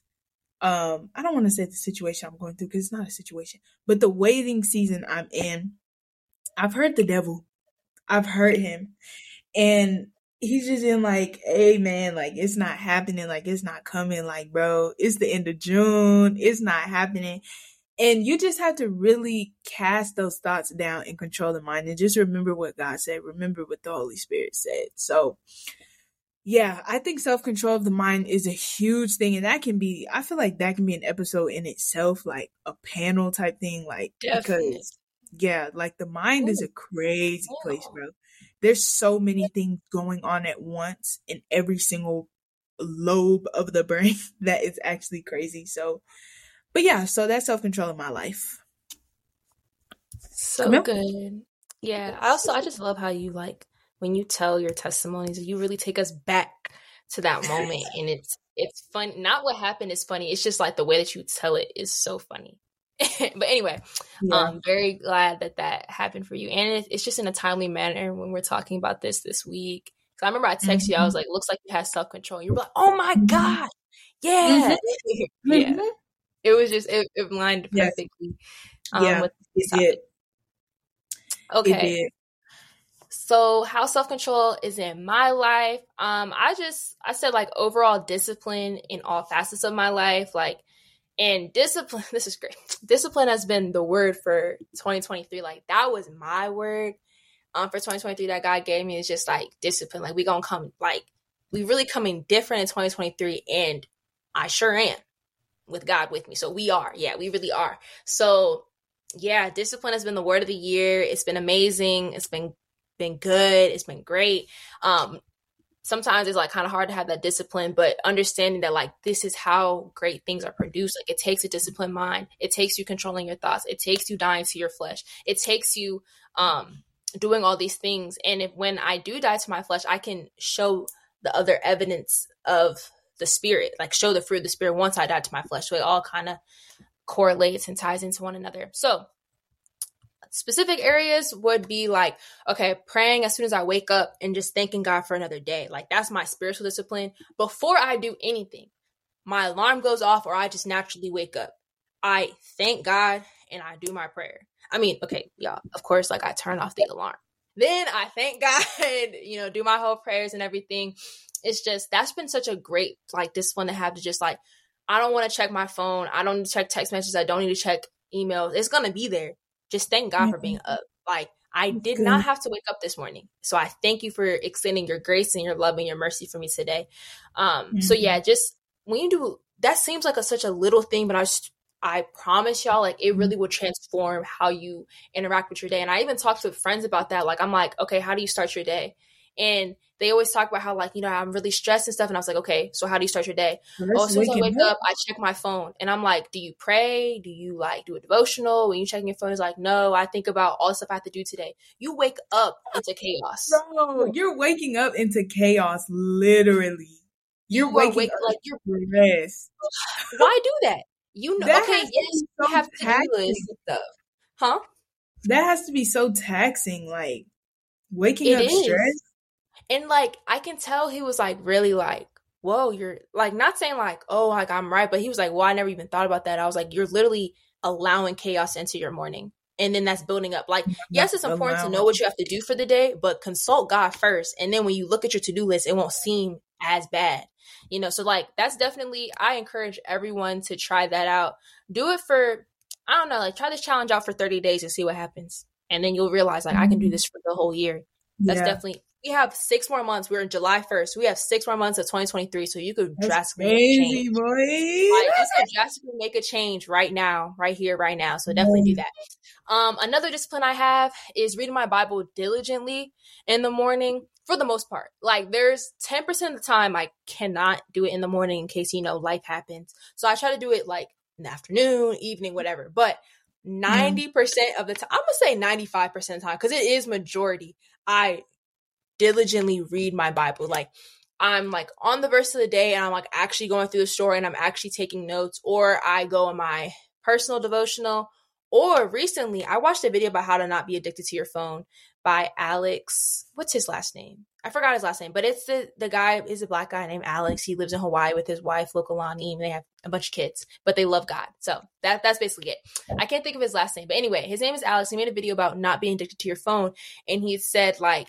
um, I don't want to say the situation I'm going through because it's not a situation, but the waiting season I'm in. I've heard the devil, I've heard him, and he's just in like, hey man, like it's not happening, like it's not coming, like bro, it's the end of June, it's not happening. And you just have to really cast those thoughts down and control the mind and just remember what God said, remember what the Holy Spirit said. So yeah, I think self control of the mind is a huge thing. And that can be, I feel like that can be an episode in itself, like a panel type thing. Like, Definitely. because, yeah, like the mind Ooh. is a crazy place, bro there's so many things going on at once in every single lobe of the brain that is actually crazy. So, but yeah, so that's self control in my life. So good. Yeah. I also, I just love how you like when you tell your testimonies, you really take us back to that moment. and it's, it's fun. Not what happened is funny. It's just like the way that you tell it is so funny. but anyway, yeah. I'm very glad that that happened for you, and it's just in a timely manner when we're talking about this this week. Because I remember I texted mm-hmm. you, I was mm-hmm. like, "Looks like you have self control." You were like, "Oh my mm-hmm. god, yeah, mm-hmm. yeah." Mm-hmm. It was just it, it lined perfectly. Um, yeah, with it did. Okay. It did. So how self-control is in my life. Um I just I said like overall discipline in all facets of my life. Like and discipline, this is great. Discipline has been the word for 2023. Like that was my word um, for 2023 that God gave me is just like discipline. Like we gonna come, like we really coming different in 2023, and I sure am with God with me. So we are, yeah, we really are. So yeah, discipline has been the word of the year. It's been amazing. It's been been good. It's been great. Um, sometimes it's like kind of hard to have that discipline, but understanding that like this is how great things are produced. Like it takes a disciplined mind. It takes you controlling your thoughts. It takes you dying to your flesh. It takes you um doing all these things. And if when I do die to my flesh, I can show the other evidence of the spirit, like show the fruit of the spirit once I die to my flesh. So it all kind of correlates and ties into one another. So specific areas would be like, okay, praying as soon as I wake up and just thanking God for another day. Like that's my spiritual discipline. Before I do anything, my alarm goes off or I just naturally wake up. I thank God and I do my prayer. I mean, okay, y'all, of course, like I turn off the alarm. Then I thank God, you know, do my whole prayers and everything. It's just that's been such a great like discipline to have to just like I don't want to check my phone. I don't need to check text messages. I don't need to check emails. It's gonna be there. Just thank God mm-hmm. for being up. Like I did Good. not have to wake up this morning. So I thank you for extending your grace and your love and your mercy for me today. Um mm-hmm. so yeah, just when you do that seems like a, such a little thing, but I just I promise y'all, like it really will transform how you interact with your day. And I even talked to friends about that. Like I'm like, okay, how do you start your day? And they always talk about how like you know I'm really stressed and stuff, and I was like, okay, so how do you start your day? oh, as soon as I wake up, I check my phone, and I'm like, do you pray? Do you like do a devotional? When you checking your phone, is like, no, I think about all the stuff I have to do today. You wake up into chaos. no you're waking up into chaos, literally. You're waking wake, up like you're rest. Why do that? You know, that okay, yes, so you have to do this stuff, huh? That has to be so taxing, like waking it up is. stressed and like I can tell he was like really like, whoa, you're like not saying like, oh, like I'm right, but he was like, well, I never even thought about that. I was like, you're literally allowing chaos into your morning. And then that's building up. Like, yes, it's important to know what you have to do for the day, but consult God first. And then when you look at your to do list, it won't seem as bad. You know, so like that's definitely I encourage everyone to try that out. Do it for I don't know, like try this challenge out for 30 days and see what happens. And then you'll realize like I can do mm-hmm. this for the whole year. That's yeah. definitely we have six more months. We're in July 1st. We have six more months of 2023. So you could That's drastically crazy, boy. Like, you could drastically make a change right now, right here, right now. So definitely do that. Um, another discipline I have is reading my Bible diligently in the morning for the most part. Like there's 10% of the time I cannot do it in the morning in case, you know, life happens. So I try to do it like in the afternoon, evening, whatever. But 90% of the time, I'm going to say 95% of the time, because it is majority. I diligently read my Bible. Like I'm like on the verse of the day and I'm like actually going through the story and I'm actually taking notes, or I go on my personal devotional. Or recently, I watched a video about how to not be addicted to your phone by Alex. What's his last name? I forgot his last name, but it's the the guy is a black guy named Alex. He lives in Hawaii with his wife Lokalani, and they have a bunch of kids, but they love God. So that that's basically it. I can't think of his last name, but anyway, his name is Alex. He made a video about not being addicted to your phone, and he said like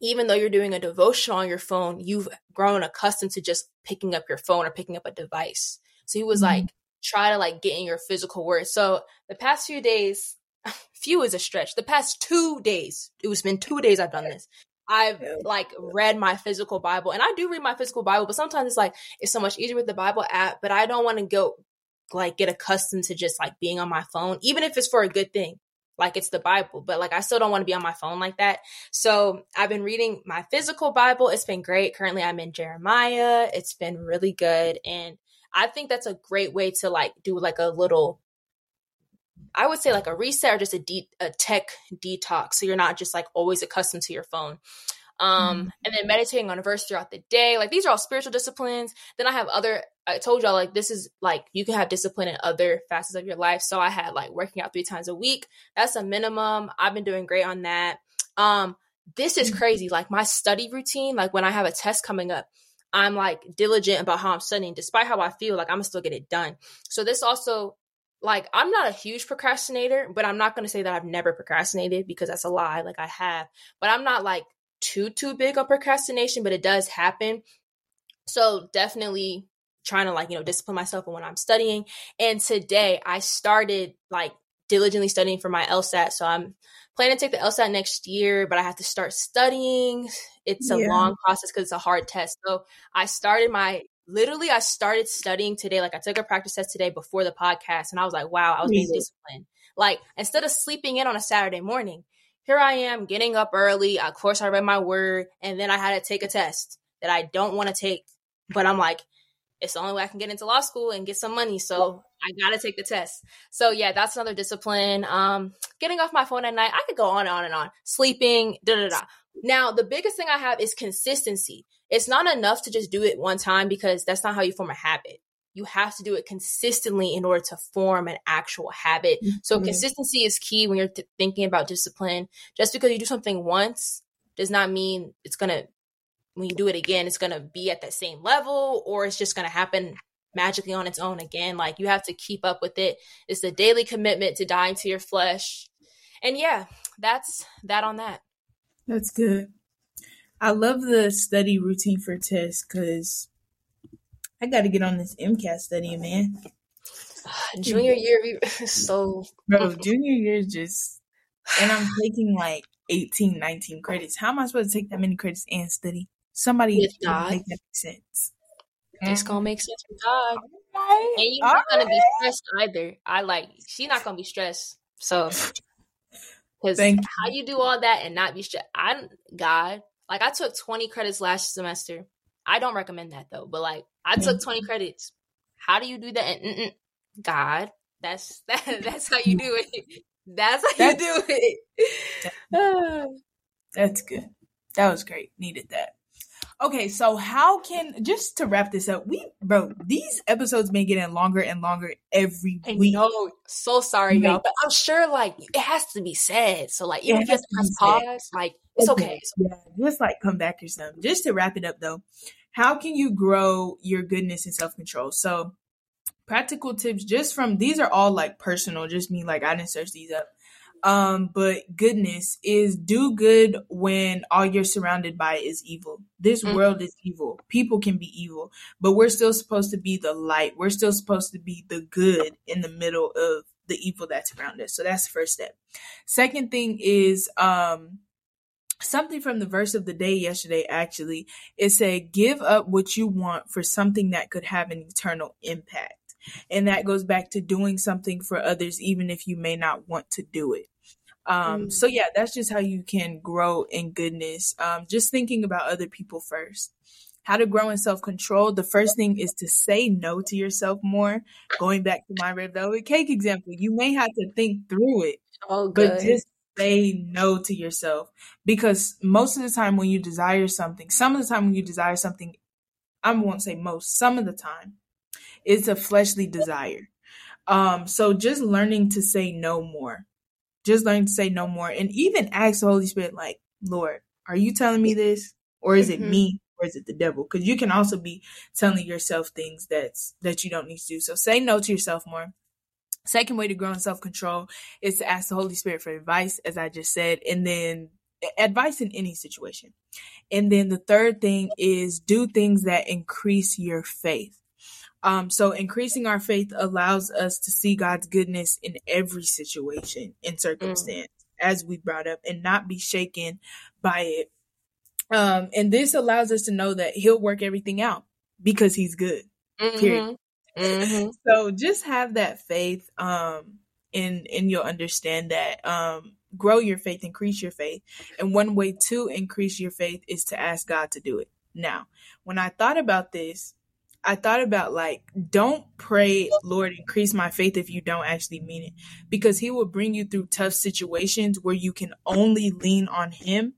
even though you're doing a devotion on your phone, you've grown accustomed to just picking up your phone or picking up a device. So he was mm-hmm. like, try to like get in your physical word. So the past few days, few is a stretch. The past two days, it was been two days I've done this. I've like read my physical Bible and I do read my physical Bible, but sometimes it's like it's so much easier with the Bible app, but I don't want to go like get accustomed to just like being on my phone, even if it's for a good thing like it's the Bible, but like I still don't want to be on my phone like that. So I've been reading my physical Bible. It's been great. Currently, I'm in Jeremiah. It's been really good. And I think that's a great way to like do like a little, I would say like a reset or just a, de- a tech detox. So you're not just like always accustomed to your phone. Um, mm-hmm. and then meditating on a verse throughout the day. Like these are all spiritual disciplines. Then I have other I told y'all like this is like you can have discipline in other facets of your life. So I had like working out three times a week. That's a minimum. I've been doing great on that. Um, this is crazy. Like my study routine, like when I have a test coming up, I'm like diligent about how I'm studying, despite how I feel, like I'm gonna still get it done. So this also like I'm not a huge procrastinator, but I'm not gonna say that I've never procrastinated because that's a lie. Like I have, but I'm not like too too big on procrastination, but it does happen. So definitely trying to like you know discipline myself when I'm studying. And today I started like diligently studying for my LSAT. So I'm planning to take the LSAT next year, but I have to start studying. It's a yeah. long process because it's a hard test. So I started my literally I started studying today. Like I took a practice test today before the podcast, and I was like, wow, I was being disciplined. Like instead of sleeping in on a Saturday morning, here I am getting up early. Of course, I read my word, and then I had to take a test that I don't want to take, but I'm like, it's the only way I can get into law school and get some money. So I gotta take the test. So yeah, that's another discipline. Um, getting off my phone at night. I could go on and on and on. Sleeping, da da da. Now the biggest thing I have is consistency. It's not enough to just do it one time because that's not how you form a habit. You have to do it consistently in order to form an actual habit. Mm-hmm. So consistency is key when you're th- thinking about discipline. Just because you do something once does not mean it's gonna when you do it again, it's going to be at that same level or it's just going to happen magically on its own again. Like you have to keep up with it. It's a daily commitment to dying to your flesh. And yeah, that's that on that. That's good. I love the study routine for tests because I got to get on this MCAT study, man. Junior year, is so bro. Junior year is just, and I'm taking like 18, 19 credits. How am I supposed to take that many credits and study? Somebody with God. make that make sense. It's gonna make sense with God. Right. And you're not gonna be stressed either. I like she's not gonna be stressed. So because how you do all that and not be stressed? I'm God. Like I took 20 credits last semester. I don't recommend that though. But like I took 20 credits. How do you do that? And, God, that's that, that's how you do it. That's how you do it. that's good. That was great. Needed that. Okay, so how can just to wrap this up, we bro, these episodes been getting longer and longer every I week. Know. So sorry, y'all, but I'm sure like it has to be said. So like even if press pause, like it's okay. Yeah, just like come back or something. Just to wrap it up though, how can you grow your goodness and self control? So practical tips just from these are all like personal, just me like I didn't search these up. Um, but goodness is do good when all you're surrounded by is evil. This mm-hmm. world is evil. People can be evil, but we're still supposed to be the light. We're still supposed to be the good in the middle of the evil that's around us. So that's the first step. Second thing is, um, something from the verse of the day yesterday actually it said give up what you want for something that could have an eternal impact and that goes back to doing something for others even if you may not want to do it um, mm. So yeah, that's just how you can grow in goodness. Um, just thinking about other people first. How to grow in self control. The first thing is to say no to yourself more. Going back to my red velvet cake example, you may have to think through it, oh, good. but just say no to yourself because most of the time when you desire something, some of the time when you desire something, I won't say most, some of the time, it's a fleshly desire. Um, so just learning to say no more just learn to say no more and even ask the Holy Spirit, like, Lord, are you telling me this? Or is mm-hmm. it me? Or is it the devil? Because you can also be telling yourself things that's that you don't need to do. So say no to yourself more. Second way to grow in self control is to ask the Holy Spirit for advice, as I just said, and then advice in any situation. And then the third thing is do things that increase your faith. Um, so increasing our faith allows us to see God's goodness in every situation and circumstance, mm. as we brought up, and not be shaken by it. Um, and this allows us to know that He'll work everything out because He's good. Mm-hmm. Period. Mm-hmm. so just have that faith, um, and and you'll understand that. Um, grow your faith, increase your faith, and one way to increase your faith is to ask God to do it. Now, when I thought about this, I thought about like, don't pray, Lord, increase my faith if you don't actually mean it, because He will bring you through tough situations where you can only lean on Him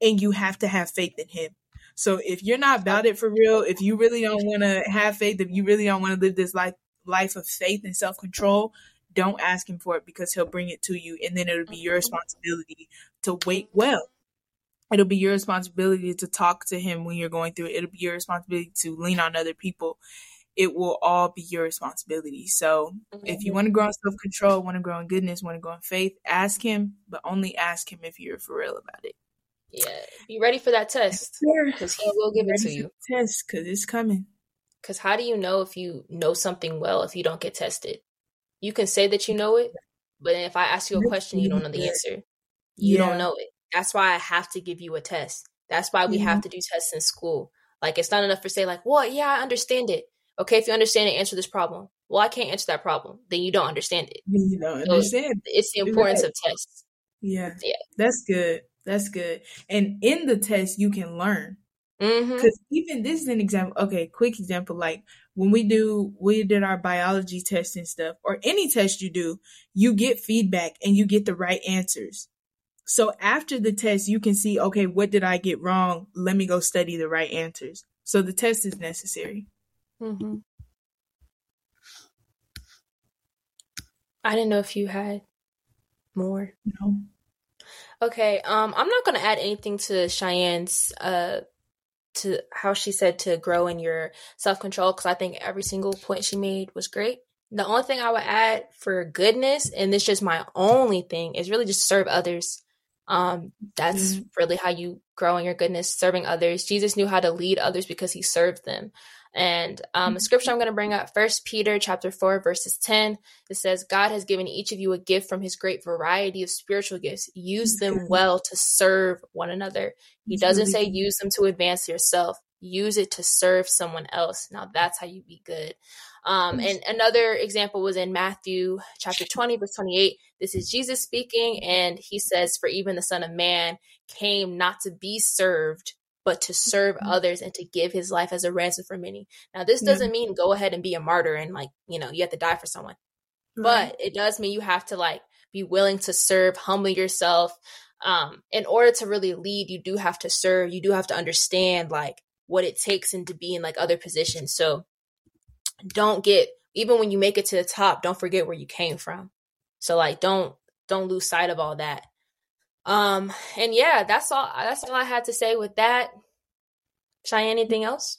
and you have to have faith in Him. So if you're not about it for real, if you really don't want to have faith, if you really don't want to live this life, life of faith and self control, don't ask Him for it because He'll bring it to you and then it'll be your responsibility to wait well it'll be your responsibility to talk to him when you're going through it. It'll be your responsibility to lean on other people. It will all be your responsibility. So mm-hmm. if you want to grow in self control, want to grow in goodness, want to grow in faith, ask him, but only ask him if you're for real about it. Yeah, be ready for that test because he will give it to you. Test because it's coming. Because how do you know if you know something well if you don't get tested? You can say that you know it, but if I ask you a question, you don't know the answer. You yeah. don't know it. That's why I have to give you a test. That's why we mm-hmm. have to do tests in school. Like it's not enough for say like, well, yeah, I understand it. Okay, if you understand it, answer this problem. Well, I can't answer that problem. Then you don't understand it. You don't so understand. It's the importance right. of tests. Yeah. Yeah. That's good. That's good. And in the test, you can learn. Because mm-hmm. even this is an example. Okay, quick example. Like when we do, we did our biology test and stuff, or any test you do, you get feedback and you get the right answers. So after the test, you can see, okay, what did I get wrong? Let me go study the right answers. So the test is necessary. Mm-hmm. I didn't know if you had more. No. Okay. Um, I'm not gonna add anything to Cheyenne's uh to how she said to grow in your self control because I think every single point she made was great. The only thing I would add for goodness, and this is just my only thing, is really just serve others. Um, that's mm-hmm. really how you grow in your goodness, serving others. Jesus knew how to lead others because he served them. And um, a scripture I'm going to bring up, First Peter chapter four verses ten. It says, "God has given each of you a gift from His great variety of spiritual gifts. Use them well to serve one another." He doesn't say use them to advance yourself. Use it to serve someone else. Now that's how you be good. Um, and another example was in Matthew chapter 20, verse 28. This is Jesus speaking, and he says, For even the Son of Man came not to be served, but to serve mm-hmm. others and to give his life as a ransom for many. Now, this doesn't yeah. mean go ahead and be a martyr and like, you know, you have to die for someone. Right. But it does mean you have to like be willing to serve, humble yourself. Um, in order to really lead, you do have to serve. You do have to understand like what it takes and to be in like other positions. So don't get even when you make it to the top, don't forget where you came from. So like don't don't lose sight of all that. Um, and yeah, that's all. That's all I had to say with that. Cheyenne, anything else?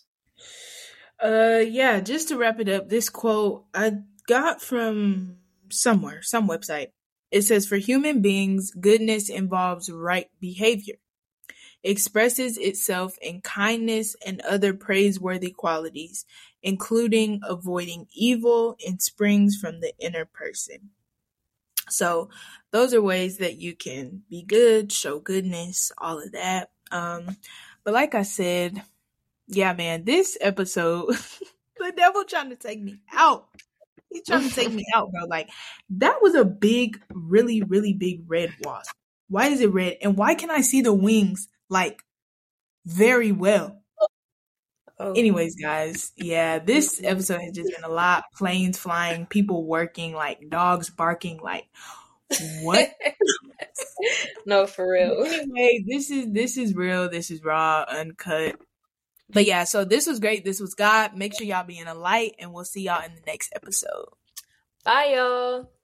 Uh, yeah. Just to wrap it up, this quote I got from somewhere, some website. It says, "For human beings, goodness involves right behavior." expresses itself in kindness and other praiseworthy qualities, including avoiding evil and springs from the inner person. So those are ways that you can be good, show goodness, all of that. Um, but like I said, yeah, man, this episode, the devil trying to take me out. He's trying to take me out, bro. Like that was a big, really, really big red wasp. Why is it red? And why can I see the wings like very well? Oh. Anyways, guys, yeah, this episode has just been a lot. Planes flying, people working, like dogs barking, like what? no, for real. Anyway, this is this is real. This is raw, uncut. But yeah, so this was great. This was God. Make sure y'all be in a light, and we'll see y'all in the next episode. Bye, y'all.